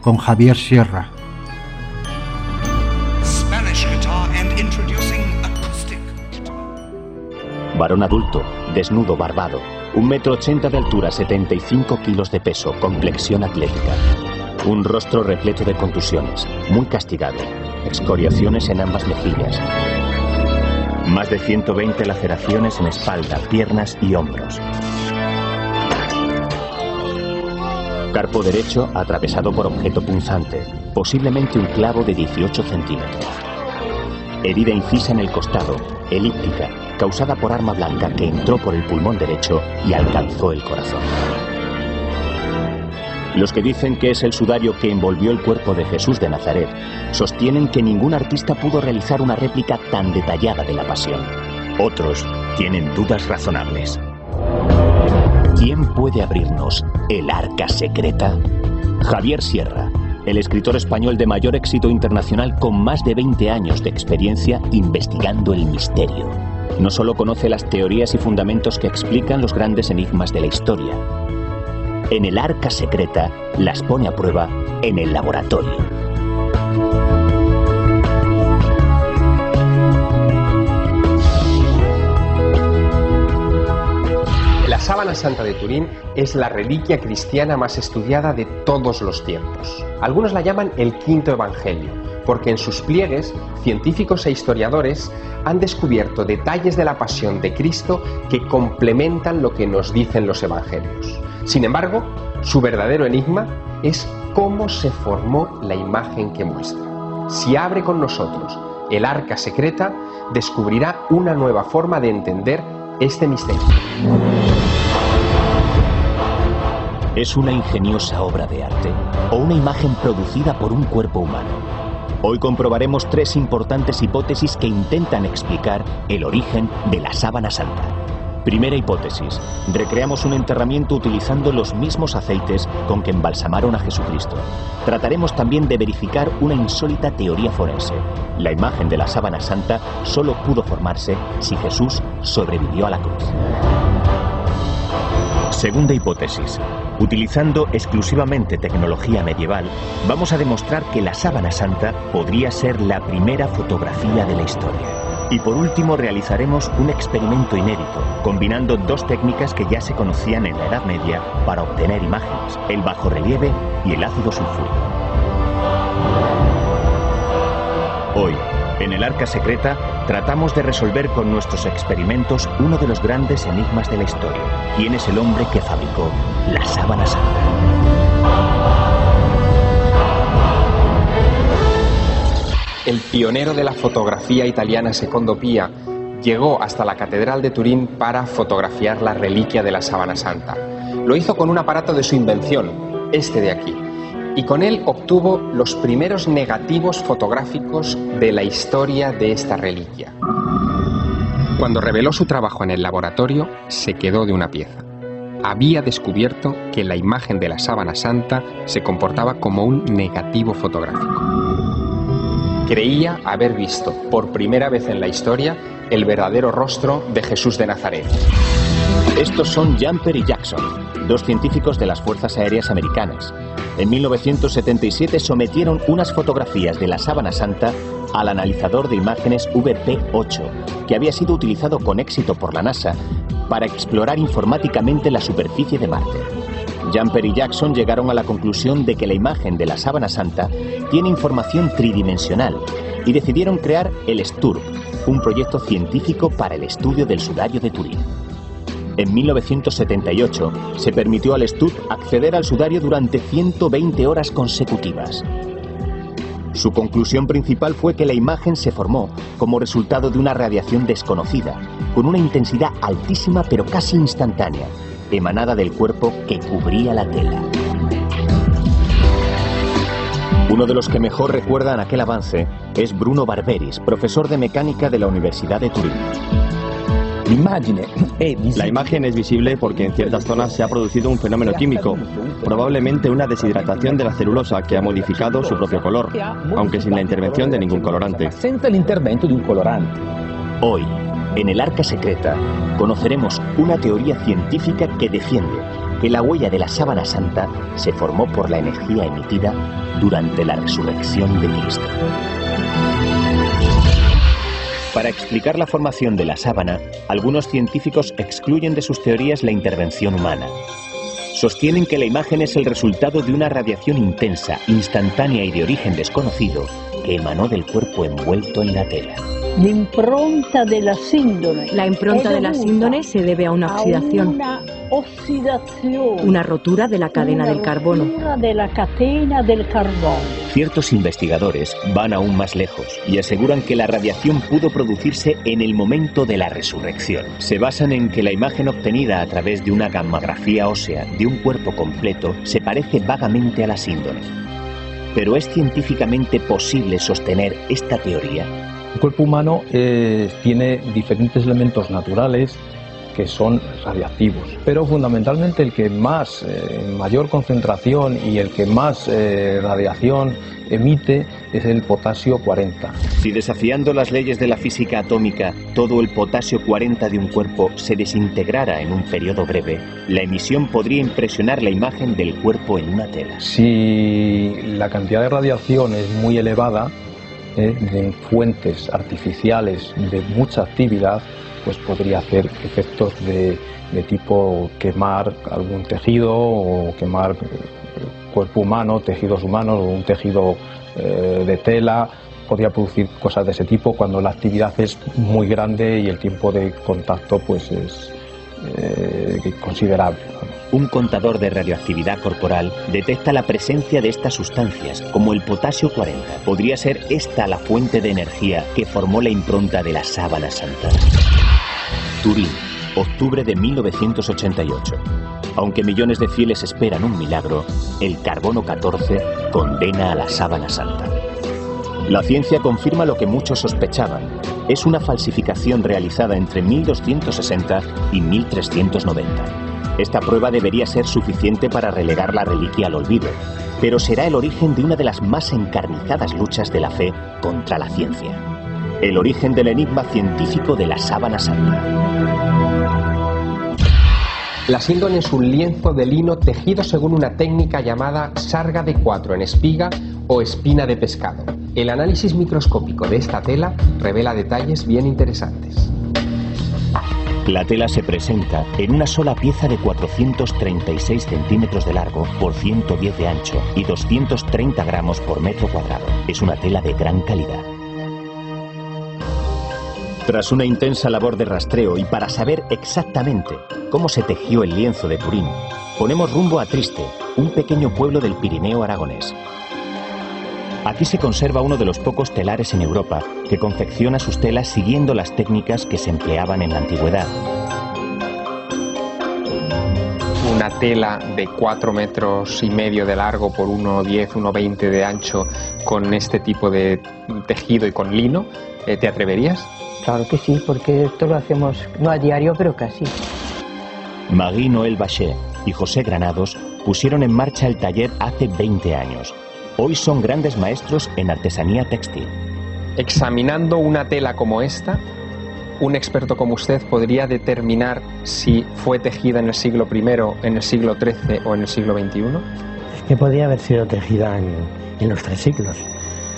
con Javier Sierra. Spanish guitar and introducing acoustic. Varón adulto, desnudo, barbado, un metro ochenta de altura, 75 kilos de peso, complexión atlética. Un rostro repleto de contusiones, muy castigado, excoriaciones en ambas mejillas. Más de 120 laceraciones en espalda, piernas y hombros. Carpo derecho atravesado por objeto punzante, posiblemente un clavo de 18 centímetros. Herida incisa en el costado, elíptica, causada por arma blanca que entró por el pulmón derecho y alcanzó el corazón. Los que dicen que es el sudario que envolvió el cuerpo de Jesús de Nazaret sostienen que ningún artista pudo realizar una réplica tan detallada de la pasión. Otros tienen dudas razonables. ¿Quién puede abrirnos el arca secreta? Javier Sierra, el escritor español de mayor éxito internacional con más de 20 años de experiencia investigando el misterio. No solo conoce las teorías y fundamentos que explican los grandes enigmas de la historia. En el arca secreta las pone a prueba en el laboratorio. La sábana santa de Turín es la reliquia cristiana más estudiada de todos los tiempos. Algunos la llaman el quinto evangelio, porque en sus pliegues científicos e historiadores han descubierto detalles de la pasión de Cristo que complementan lo que nos dicen los evangelios. Sin embargo, su verdadero enigma es cómo se formó la imagen que muestra. Si abre con nosotros el arca secreta, descubrirá una nueva forma de entender este misterio. ¿Es una ingeniosa obra de arte o una imagen producida por un cuerpo humano? Hoy comprobaremos tres importantes hipótesis que intentan explicar el origen de la sábana santa. Primera hipótesis. Recreamos un enterramiento utilizando los mismos aceites con que embalsamaron a Jesucristo. Trataremos también de verificar una insólita teoría forense. La imagen de la sábana santa solo pudo formarse si Jesús sobrevivió a la cruz. Segunda hipótesis. Utilizando exclusivamente tecnología medieval, vamos a demostrar que la sábana santa podría ser la primera fotografía de la historia. Y por último realizaremos un experimento inédito, combinando dos técnicas que ya se conocían en la Edad Media para obtener imágenes, el bajorrelieve y el ácido sulfúrico. Hoy, en el Arca Secreta, tratamos de resolver con nuestros experimentos uno de los grandes enigmas de la historia. ¿Quién es el hombre que fabricó la sábana santa? El pionero de la fotografía italiana Secondo Pia llegó hasta la Catedral de Turín para fotografiar la reliquia de la sábana santa. Lo hizo con un aparato de su invención, este de aquí, y con él obtuvo los primeros negativos fotográficos de la historia de esta reliquia. Cuando reveló su trabajo en el laboratorio, se quedó de una pieza. Había descubierto que la imagen de la sábana santa se comportaba como un negativo fotográfico. Creía haber visto por primera vez en la historia el verdadero rostro de Jesús de Nazaret. Estos son Jumper y Jackson, dos científicos de las Fuerzas Aéreas Americanas. En 1977 sometieron unas fotografías de la sábana santa al analizador de imágenes VP-8, que había sido utilizado con éxito por la NASA para explorar informáticamente la superficie de Marte. Jumper y Jackson llegaron a la conclusión de que la imagen de la sábana santa tiene información tridimensional y decidieron crear el STURP, un proyecto científico para el estudio del sudario de Turín. En 1978 se permitió al STURP acceder al sudario durante 120 horas consecutivas. Su conclusión principal fue que la imagen se formó como resultado de una radiación desconocida, con una intensidad altísima pero casi instantánea, emanada del cuerpo que cubría la tela. Uno de los que mejor recuerdan aquel avance es Bruno Barberis, profesor de mecánica de la Universidad de Turín. La imagen es visible porque en ciertas zonas se ha producido un fenómeno químico, probablemente una deshidratación de la celulosa que ha modificado su propio color, aunque sin la intervención de ningún colorante. Senza l'intervento di un colorante. Hoy, en el Arca Secreta, conoceremos una teoría científica que defiende que la huella de la sábana santa se formó por la energía emitida durante la resurrección de Cristo. Para explicar la formación de la sábana, algunos científicos excluyen de sus teorías la intervención humana. Sostienen que la imagen es el resultado de una radiación intensa, instantánea y de origen desconocido que emanó del cuerpo envuelto en la tela. L'impronta della sindone. La impronta de la dovuta síndone se debe a una a oxidación, una ossidazione. una rotura de la cadena Una del carbono. rottura della catena del carbono. Ciertos investigadores van aún más lejos y aseguran que la radiación pudo producirse en el momento de la resurrección. Se basan en que la imagen obtenida a través de una gammagrafía ósea de un cuerpo completo se parece vagamente a la síndone. Pero ¿es científicamente posible sostener esta teoría? El cuerpo humano eh, tiene diferentes elementos naturales que son radiactivos, pero fundamentalmente el que más, eh, mayor concentración y el que más eh, radiación emite es el potasio 40. Si desafiando las leyes de la física atómica, todo el potasio 40 de un cuerpo se desintegrara en un periodo breve, la emisión podría impresionar la imagen del cuerpo en una tela. Si la cantidad de radiación es muy elevada, eh, de fuentes artificiales de mucha actividad, pues podría hacer efectos de, de tipo quemar algún tejido o quemar eh, cuerpo humano, tejidos humanos o un tejido eh, de tela. Podría producir cosas de ese tipo cuando la actividad es muy grande y el tiempo de contacto pues es eh, considerable. Un contador de radioactividad corporal detecta la presencia de estas sustancias, como el potasio 40. ¿Podría ser esta la fuente de energía que formó la impronta de la sábana santa? Turín, octubre de 1988. Aunque millones de fieles esperan un milagro, el carbono 14 condena a la sábana santa. La ciencia confirma lo que muchos sospechaban. Es una falsificación realizada entre 1260 y 1390. Esta prueba debería ser suficiente para relegar la reliquia al olvido, pero será el origen de una de las más encarnizadas luchas de la fe contra la ciencia. El origen del enigma científico de la sábana santa. La síndone es un lienzo de lino tejido según una técnica llamada sarga de cuatro en espiga o espina de pescado. El análisis microscópico de esta tela revela detalles bien interesantes. La tela se presenta en una sola pieza de 436 centímetros de largo por 110 de ancho y 230 gramos por metro cuadrado. Es una tela de gran calidad. Tras una intensa labor de rastreo y para saber exactamente cómo se tejió el lienzo de Turín, ponemos rumbo a Triste, un pequeño pueblo del Pirineo aragonés. Aquí se conserva uno de los pocos telares en Europa que confecciona sus telas siguiendo las técnicas que se empleaban en la antigüedad. Una tela de 4 metros y medio de largo por 1,10, 1,20 de ancho con este tipo de tejido y con lino, eh, ¿te atreverías? Claro que sí, porque esto lo hacemos no a diario, pero casi. Marie Noël Bachet y José Granados pusieron en marcha el taller hace 20 años. Hoy son grandes maestros en artesanía textil. Examinando una tela como esta, un experto como usted podría determinar si fue tejida en el siglo I, en el siglo XIII o en el siglo XXI. Es que podía haber sido tejida en, en los tres siglos,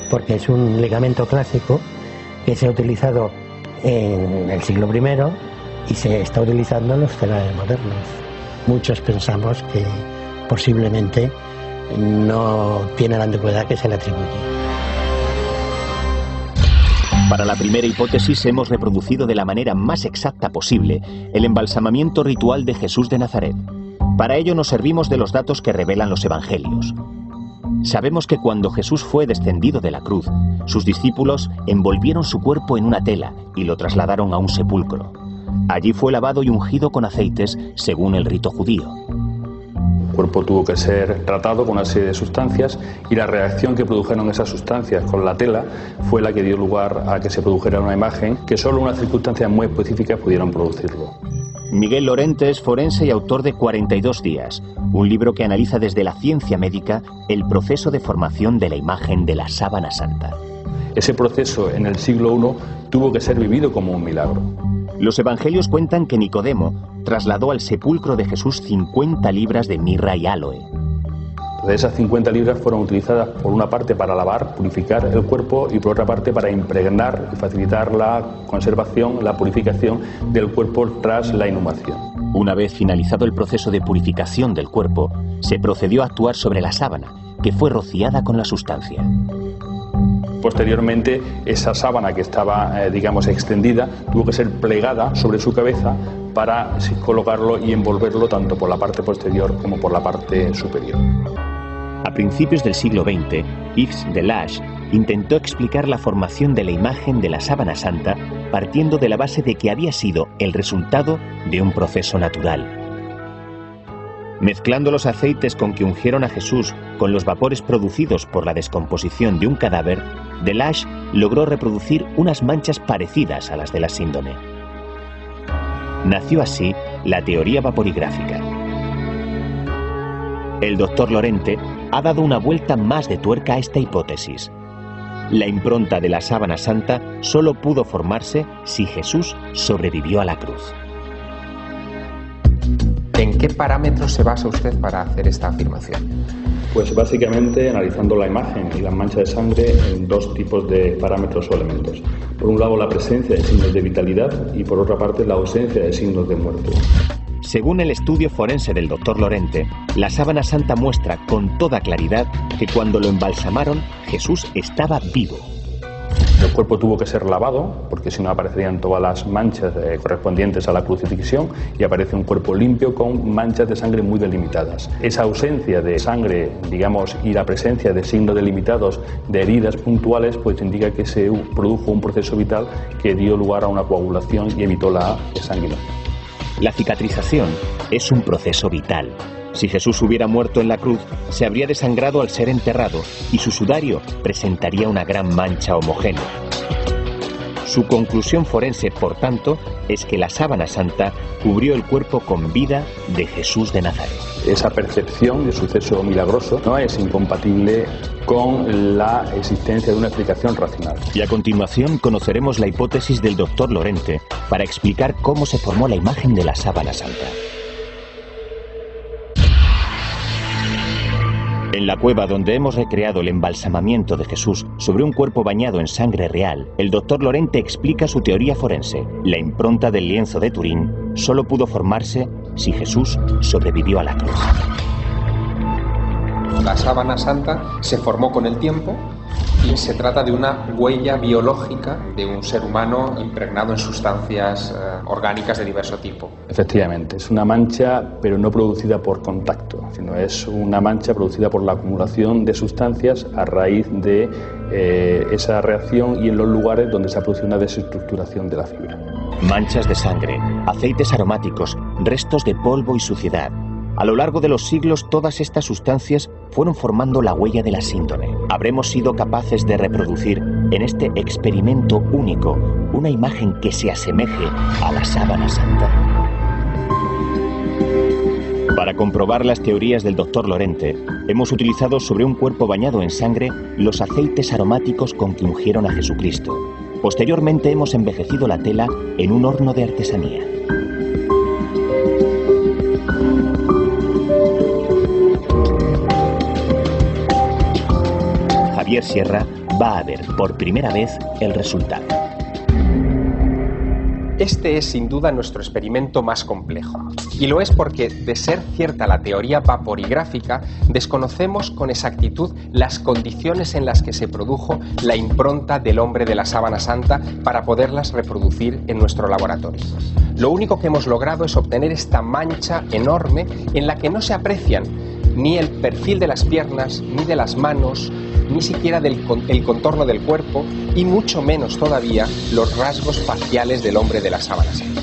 porque es un ligamento clásico que se ha utilizado en el siglo I y se está utilizando en los telares modernos. Muchos pensamos que posiblemente no tiene la antigüedad que se le atribuye. Para la primera hipótesis hemos reproducido de la manera más exacta posible el embalsamamiento ritual de Jesús de Nazaret. Para ello nos servimos de los datos que revelan los evangelios. Sabemos que cuando Jesús fue descendido de la cruz, sus discípulos envolvieron su cuerpo en una tela y lo trasladaron a un sepulcro. Allí fue lavado y ungido con aceites según el rito judío. El cuerpo tuvo que ser tratado con una serie de sustancias y la reacción que produjeron esas sustancias con la tela fue la que dio lugar a que se produjera una imagen que solo unas circunstancias muy específicas pudieron producirlo. Miguel Lorente es forense y autor de 42 días, un libro que analiza desde la ciencia médica el proceso de formación de la imagen de la sábana santa. Ese proceso en el siglo I tuvo que ser vivido como un milagro. Los evangelios cuentan que Nicodemo trasladó al sepulcro de Jesús 50 libras de mirra y aloe. Esas 50 libras fueron utilizadas por una parte para lavar, purificar el cuerpo y por otra parte para impregnar y facilitar la conservación, la purificación del cuerpo tras la inhumación. Una vez finalizado el proceso de purificación del cuerpo, se procedió a actuar sobre la sábana, que fue rociada con la sustancia. Posteriormente, esa sábana que estaba, eh, digamos, extendida, tuvo que ser plegada sobre su cabeza para colocarlo y envolverlo tanto por la parte posterior como por la parte superior. A principios del siglo XX, Yves Delage intentó explicar la formación de la imagen de la sábana santa partiendo de la base de que había sido el resultado de un proceso natural. Mezclando los aceites con que ungieron a Jesús con los vapores producidos por la descomposición de un cadáver, Delage logró reproducir unas manchas parecidas a las de la síndone. Nació así la teoría vaporigráfica. El doctor Lorente ha dado una vuelta más de tuerca a esta hipótesis. La impronta de la sábana santa solo pudo formarse si Jesús sobrevivió a la cruz. ¿En qué parámetros se basa usted para hacer esta afirmación? Pues básicamente analizando la imagen y la mancha de sangre en dos tipos de parámetros o elementos. Por un lado la presencia de signos de vitalidad y por otra parte la ausencia de signos de muerte. Según el estudio forense del doctor Lorente, la sábana santa muestra con toda claridad que cuando lo embalsamaron, Jesús estaba vivo. El cuerpo tuvo que ser lavado, porque si no aparecerían todas las manchas eh, correspondientes a la crucifixión y aparece un cuerpo limpio con manchas de sangre muy delimitadas. Esa ausencia de sangre, digamos, y la presencia de signos delimitados de heridas puntuales, pues indica que se produjo un proceso vital que dio lugar a una coagulación y evitó la sanguinación. La cicatrización es un proceso vital. Si Jesús hubiera muerto en la cruz, se habría desangrado al ser enterrado y su sudario presentaría una gran mancha homogénea. Su conclusión forense, por tanto, es que la sábana santa cubrió el cuerpo con vida de Jesús de Nazaret. Esa percepción de suceso milagroso no es incompatible con la existencia de una explicación racional. Y a continuación conoceremos la hipótesis del doctor Lorente para explicar cómo se formó la imagen de la sábana santa. En la cueva donde hemos recreado el embalsamamiento de Jesús sobre un cuerpo bañado en sangre real, el doctor Lorente explica su teoría forense. La impronta del lienzo de Turín solo pudo formarse si Jesús sobrevivió a la cruz. La sábana santa se formó con el tiempo y se trata de una huella biológica de un ser humano impregnado en sustancias eh, orgánicas de diverso tipo. Efectivamente, es una mancha, pero no producida por contacto, sino es una mancha producida por la acumulación de sustancias a raíz de eh, esa reacción y en los lugares donde se ha producido una desestructuración de la fibra. Manchas de sangre, aceites aromáticos, restos de polvo y suciedad. A lo largo de los siglos todas estas sustancias fueron formando la huella de la síndone. Habremos sido capaces de reproducir en este experimento único una imagen que se asemeje a la sábana santa. Para comprobar las teorías del doctor Lorente, hemos utilizado sobre un cuerpo bañado en sangre los aceites aromáticos con que ungieron a Jesucristo. Posteriormente hemos envejecido la tela en un horno de artesanía. Sierra va a ver por primera vez el resultado. Este es sin duda nuestro experimento más complejo. Y lo es porque, de ser cierta la teoría vaporigráfica, desconocemos con exactitud las condiciones en las que se produjo la impronta del hombre de la sábana santa para poderlas reproducir en nuestro laboratorio. Lo único que hemos logrado es obtener esta mancha enorme en la que no se aprecian ni el perfil de las piernas, ni de las manos, ni siquiera del el contorno del cuerpo y mucho menos todavía los rasgos faciales del hombre de la sábana santa.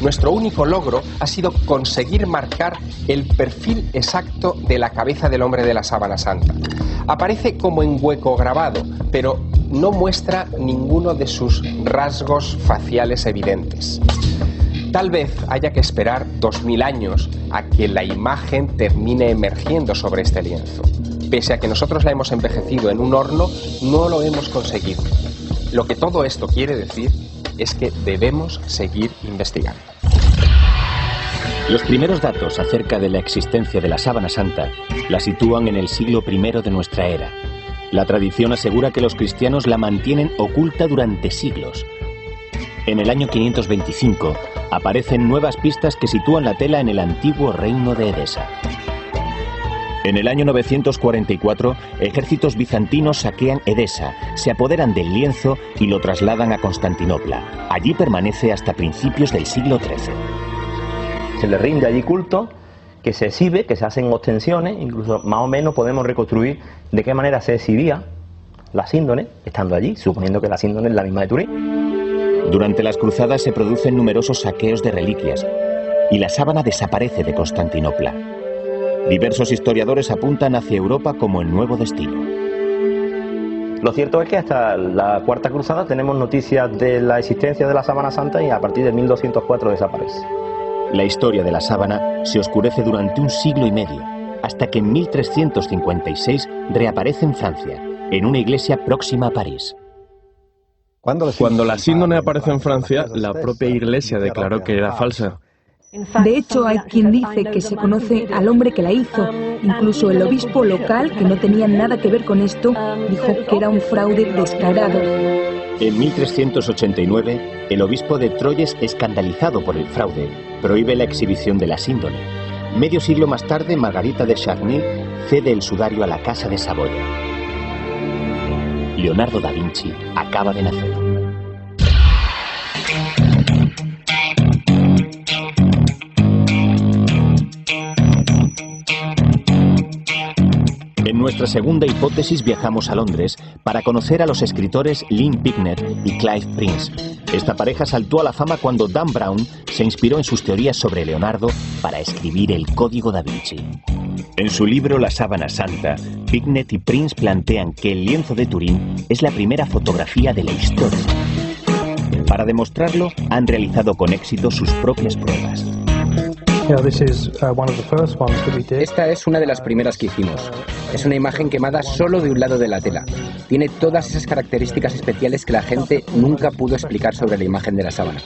Nuestro único logro ha sido conseguir marcar el perfil exacto de la cabeza del hombre de la sábana santa. Aparece como en hueco grabado, pero no muestra ninguno de sus rasgos faciales evidentes. Tal vez haya que esperar dos mil años a que la imagen termine emergiendo sobre este lienzo. Pese a que nosotros la hemos envejecido en un horno, no lo hemos conseguido. Lo que todo esto quiere decir es que debemos seguir investigando. Los primeros datos acerca de la existencia de la sábana santa la sitúan en el siglo I de nuestra era. La tradición asegura que los cristianos la mantienen oculta durante siglos. En el año 525 aparecen nuevas pistas que sitúan la tela en el antiguo reino de Edesa. En el año 944, ejércitos bizantinos saquean Edesa, se apoderan del lienzo y lo trasladan a Constantinopla. Allí permanece hasta principios del siglo XIII. Se le rinde allí culto, que se exhibe, que se hacen ostensiones, incluso más o menos podemos reconstruir de qué manera se exhibía la síndone estando allí, suponiendo que la síndone es la misma de Turín. Durante las cruzadas se producen numerosos saqueos de reliquias y la sábana desaparece de Constantinopla. Diversos historiadores apuntan hacia Europa como el nuevo destino. Lo cierto es que hasta la Cuarta Cruzada tenemos noticias de la existencia de la Sábana Santa y a partir de 1204 desaparece. La historia de la sábana se oscurece durante un siglo y medio, hasta que en 1356 reaparece en Francia, en una iglesia próxima a París. Cuando la síndone apareció en Francia, la propia iglesia declaró que era falsa. De hecho, hay quien dice que se conoce al hombre que la hizo. Incluso el obispo local, que no tenía nada que ver con esto, dijo que era un fraude descarado. En 1389, el obispo de Troyes, escandalizado por el fraude, prohíbe la exhibición de la síndone. Medio siglo más tarde, Margarita de Charny cede el sudario a la Casa de Saboya. Leonardo da Vinci acaba de nacer. En nuestra segunda hipótesis viajamos a Londres para conocer a los escritores Lynn Picknett y Clive Prince. Esta pareja saltó a la fama cuando Dan Brown se inspiró en sus teorías sobre Leonardo para escribir el Código da Vinci. En su libro La sábana santa, Picknett y Prince plantean que el lienzo de Turín es la primera fotografía de la historia. Para demostrarlo, han realizado con éxito sus propias pruebas. Esta es una de las primeras que hicimos. Es una imagen quemada solo de un lado de la tela. Tiene todas esas características especiales que la gente nunca pudo explicar sobre la imagen de la sábana.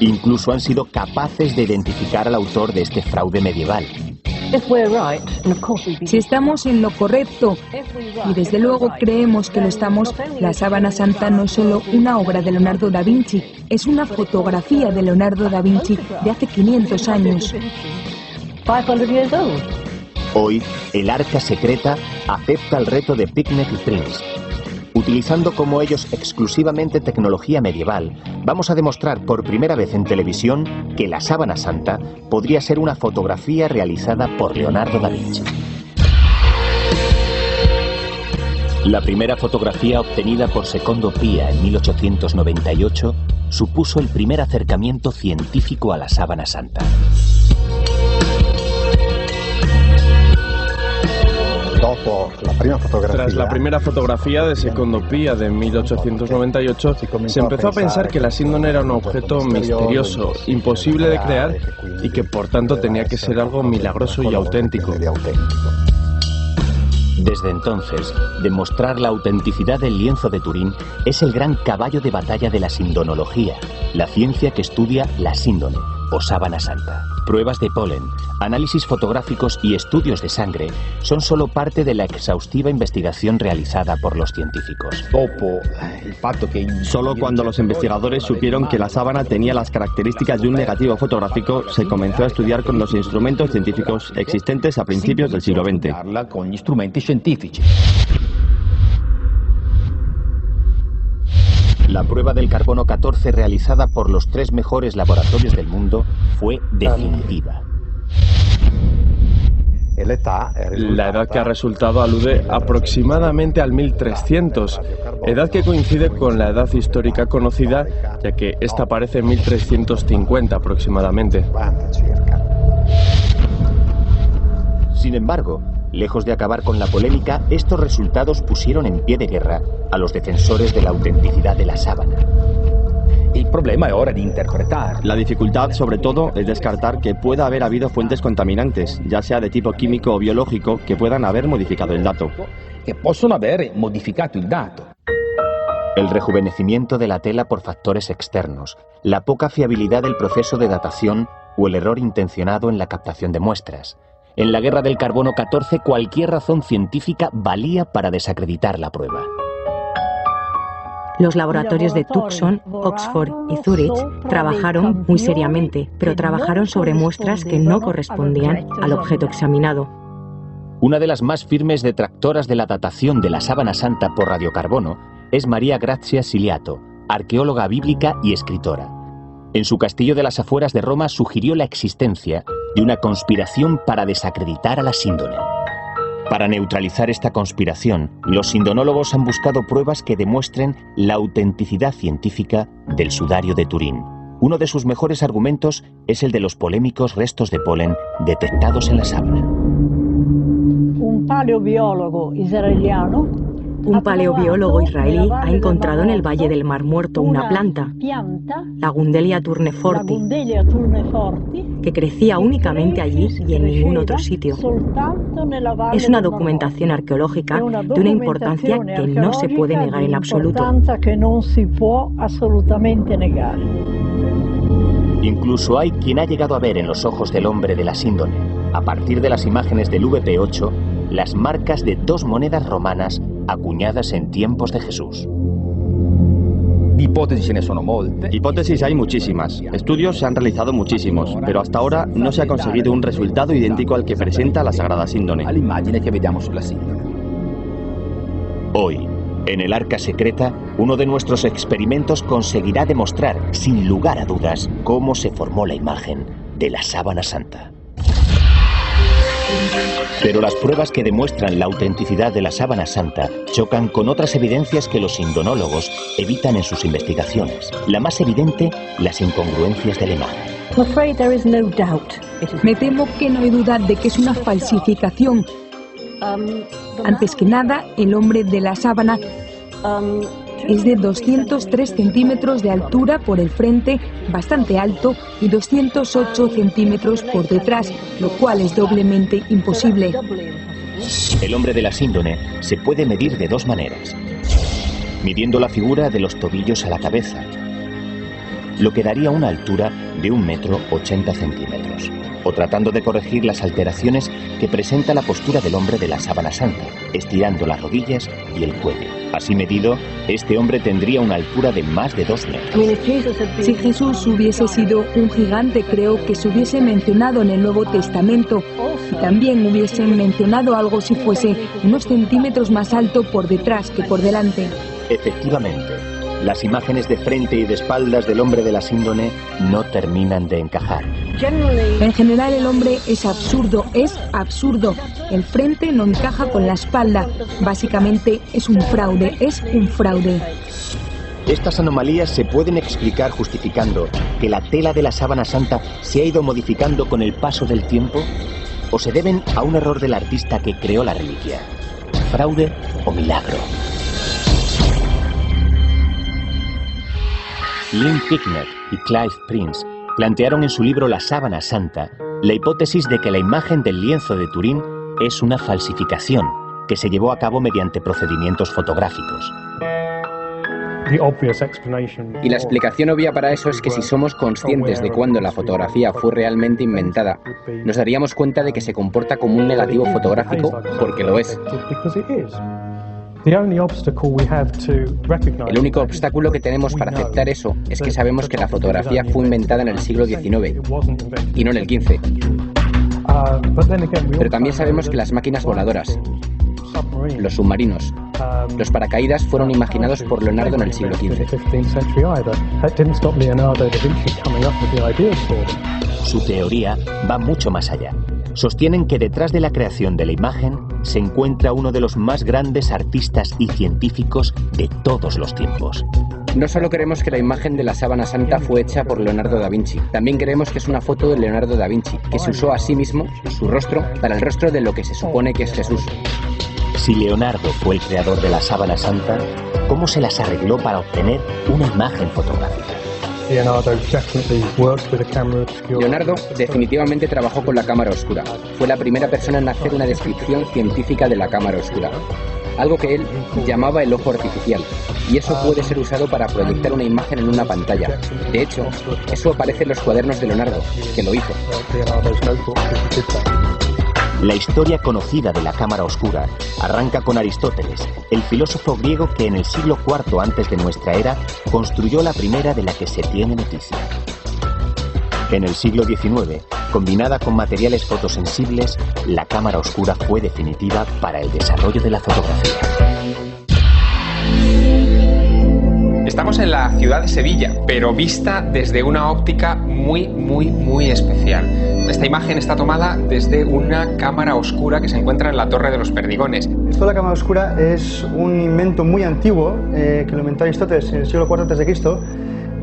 Incluso han sido capaces de identificar al autor de este fraude medieval. Si estamos en lo correcto, y desde luego creemos que lo estamos, la sábana santa no es solo una obra de Leonardo da Vinci, es una fotografía de Leonardo da Vinci de hace 500 años. Hoy, el arca secreta acepta el reto de y Prince. Utilizando como ellos exclusivamente tecnología medieval, vamos a demostrar por primera vez en televisión que la sábana santa podría ser una fotografía realizada por Leonardo da Vinci. La primera fotografía obtenida por Secondo Pia en 1898 supuso el primer acercamiento científico a la sábana santa. Tras la primera fotografía de Secondo Pia de 1898, se empezó a pensar que la síndone era un objeto misterioso, imposible de crear y que por tanto tenía que ser algo milagroso y auténtico. Desde entonces, demostrar la autenticidad del lienzo de Turín es el gran caballo de batalla de la sindonología, la ciencia que estudia la síndone o sábana santa. Pruebas de polen, análisis fotográficos y estudios de sangre son solo parte de la exhaustiva investigación realizada por los científicos. Solo cuando los investigadores supieron que la sábana tenía las características de un negativo fotográfico, se comenzó a estudiar con los instrumentos científicos existentes a principios del siglo XX. La prueba del carbono 14 realizada por los tres mejores laboratorios del mundo fue definitiva. La edad que ha resultado alude aproximadamente al 1300, edad que coincide con la edad histórica conocida, ya que esta aparece en 1350 aproximadamente. Sin embargo, lejos de acabar con la polémica, estos resultados pusieron en pie de guerra a los defensores de la autenticidad de la sábana. El problema es ahora de interpretar. La dificultad, sobre todo, es descartar que pueda haber habido fuentes contaminantes, ya sea de tipo químico o biológico, que puedan haber modificado el dato. che possono aver modificato il dato. El rejuvenecimiento de la tela por factores externos, la poca fiabilidad del proceso de datación o el error intencionado en la captación de muestras. En la guerra del carbono 14 cualquier razón científica valía para desacreditar la prueba. Los laboratorios de Tucson, Oxford y Zurich trabajaron muy seriamente, pero trabajaron sobre muestras que no correspondían al objeto examinado. Una de las más firmes detractoras de la datación de la sábana santa por radiocarbono es María Grazia Siliato, arqueóloga bíblica y escritora. En su castillo de las afueras de Roma sugirió la existencia de una conspiración para desacreditar a la síndone. Para neutralizar esta conspiración, los sindonólogos han buscado pruebas que demuestren la autenticidad científica del sudario de Turín. Uno de sus mejores argumentos es el de los polémicos restos de polen detectados en la sábana. Un paleobiólogo israeliano Un paleobiólogo israelí ha encontrado en el Valle del Mar Muerto una planta, la Gundelia turneforti, que crecía únicamente allí y en ningún otro sitio. Es una documentación arqueológica de una importancia que no se puede negar en absoluto. Incluso hay quien ha llegado a ver en los ojos del hombre de la síndone, a partir de las imágenes del VP8, las marcas de dos monedas romanas acuñadas en tiempos de Jesús. Hipótesis hay muchísimas, estudios se han realizado muchísimos, pero hasta ahora no se ha conseguido un resultado idéntico al que presenta la Sagrada Síndone. Hoy, en el Arca Secreta, uno de nuestros experimentos conseguirá demostrar, sin lugar a dudas, cómo se formó la imagen de la sábana santa. Pero las pruebas que demuestran la autenticidad de la sábana santa chocan con otras evidencias que los indonólogos evitan en sus investigaciones. La más evidente, las incongruencias de la imagen. I'm afraid there is no doubt. Me temo que no hay duda de que es una falsificación. Antes que nada, el hombre de la sábana es de 203 centímetros de altura por el frente, bastante alto, y 208 centímetros por detrás, lo cual es doblemente imposible. El hombre de la síndone se puede medir de dos maneras. Midiendo la figura de los tobillos a la cabeza, lo que daría una altura de un metro 80 centímetros, o tratando de corregir las alteraciones que presenta la postura del hombre de la sábana santa, estirando las rodillas y el cuello. Así medido, este hombre tendría una altura de más de dos metros. Si Jesús hubiese sido un gigante, creo que se hubiese mencionado en el Nuevo Testamento y también hubiesen mencionado algo si fuese unos centímetros más alto por detrás que por delante. Efectivamente, las imágenes de frente y de espaldas del hombre de la síndone no terminan de encajar. En general el hombre es absurdo, es absurdo. El frente no encaja con la espalda. Básicamente es un fraude, es un fraude. Estas anomalías se pueden explicar justificando que la tela de la sábana santa se ha ido modificando con el paso del tiempo o se deben a un error del artista que creó la reliquia. Fraude o milagro. Lynn Picknett y Clive Prince plantearon en su libro La sábana santa la hipótesis de que la imagen del lienzo de Turín es una falsificación que se llevó a cabo mediante procedimientos fotográficos. Y la explicación obvia para eso es que si somos conscientes de cuándo la fotografía fue realmente inventada, nos daríamos cuenta de que se comporta como un negativo fotográfico porque lo es. El único obstáculo que tenemos para aceptar eso es que sabemos que la fotografía fue inventada en el siglo XIX y no en el XV. Pero también sabemos que las máquinas voladoras, los submarinos, los paracaídas fueron imaginados por Leonardo en el siglo XV. Su teoría va mucho más allá. Sostienen que detrás de la creación de la imagen se encuentra uno de los más grandes artistas y científicos de todos los tiempos. No solo creemos que la imagen de la sábana santa fue hecha por Leonardo da Vinci, también creemos que es una foto de Leonardo da Vinci, que se usó a sí mismo, su rostro, para el rostro de lo que se supone que es Jesús. Si Leonardo fue el creador de la sábana santa, ¿cómo se las arregló para obtener una imagen fotográfica? Leonardo definitivamente trabajó con la cámara oscura. Fue la primera persona en hacer una descripción científica de la cámara oscura. algo que él llamaba el ojo artificial, y eso puede ser usado para proyectar una imagen en una pantalla. De hecho, eso aparece en los cuadernos de Leonardo, que lo hizo. La historia conocida de la cámara oscura arranca con Aristóteles, el filósofo griego que en el siglo IV antes de nuestra era construyó la primera de la que se tiene noticia. En el siglo XIX, combinada con materiales fotosensibles, la cámara oscura fue definitiva para el desarrollo de la fotografía. Estamos en la ciudad de Sevilla, pero vista desde una óptica muy, muy, muy especial. Esta imagen está tomada desde una cámara oscura que se encuentra en la Torre de los Perdigones. Esto de la cámara oscura es un invento muy antiguo eh, que lo inventó Aristóteles en el siglo IV a.C.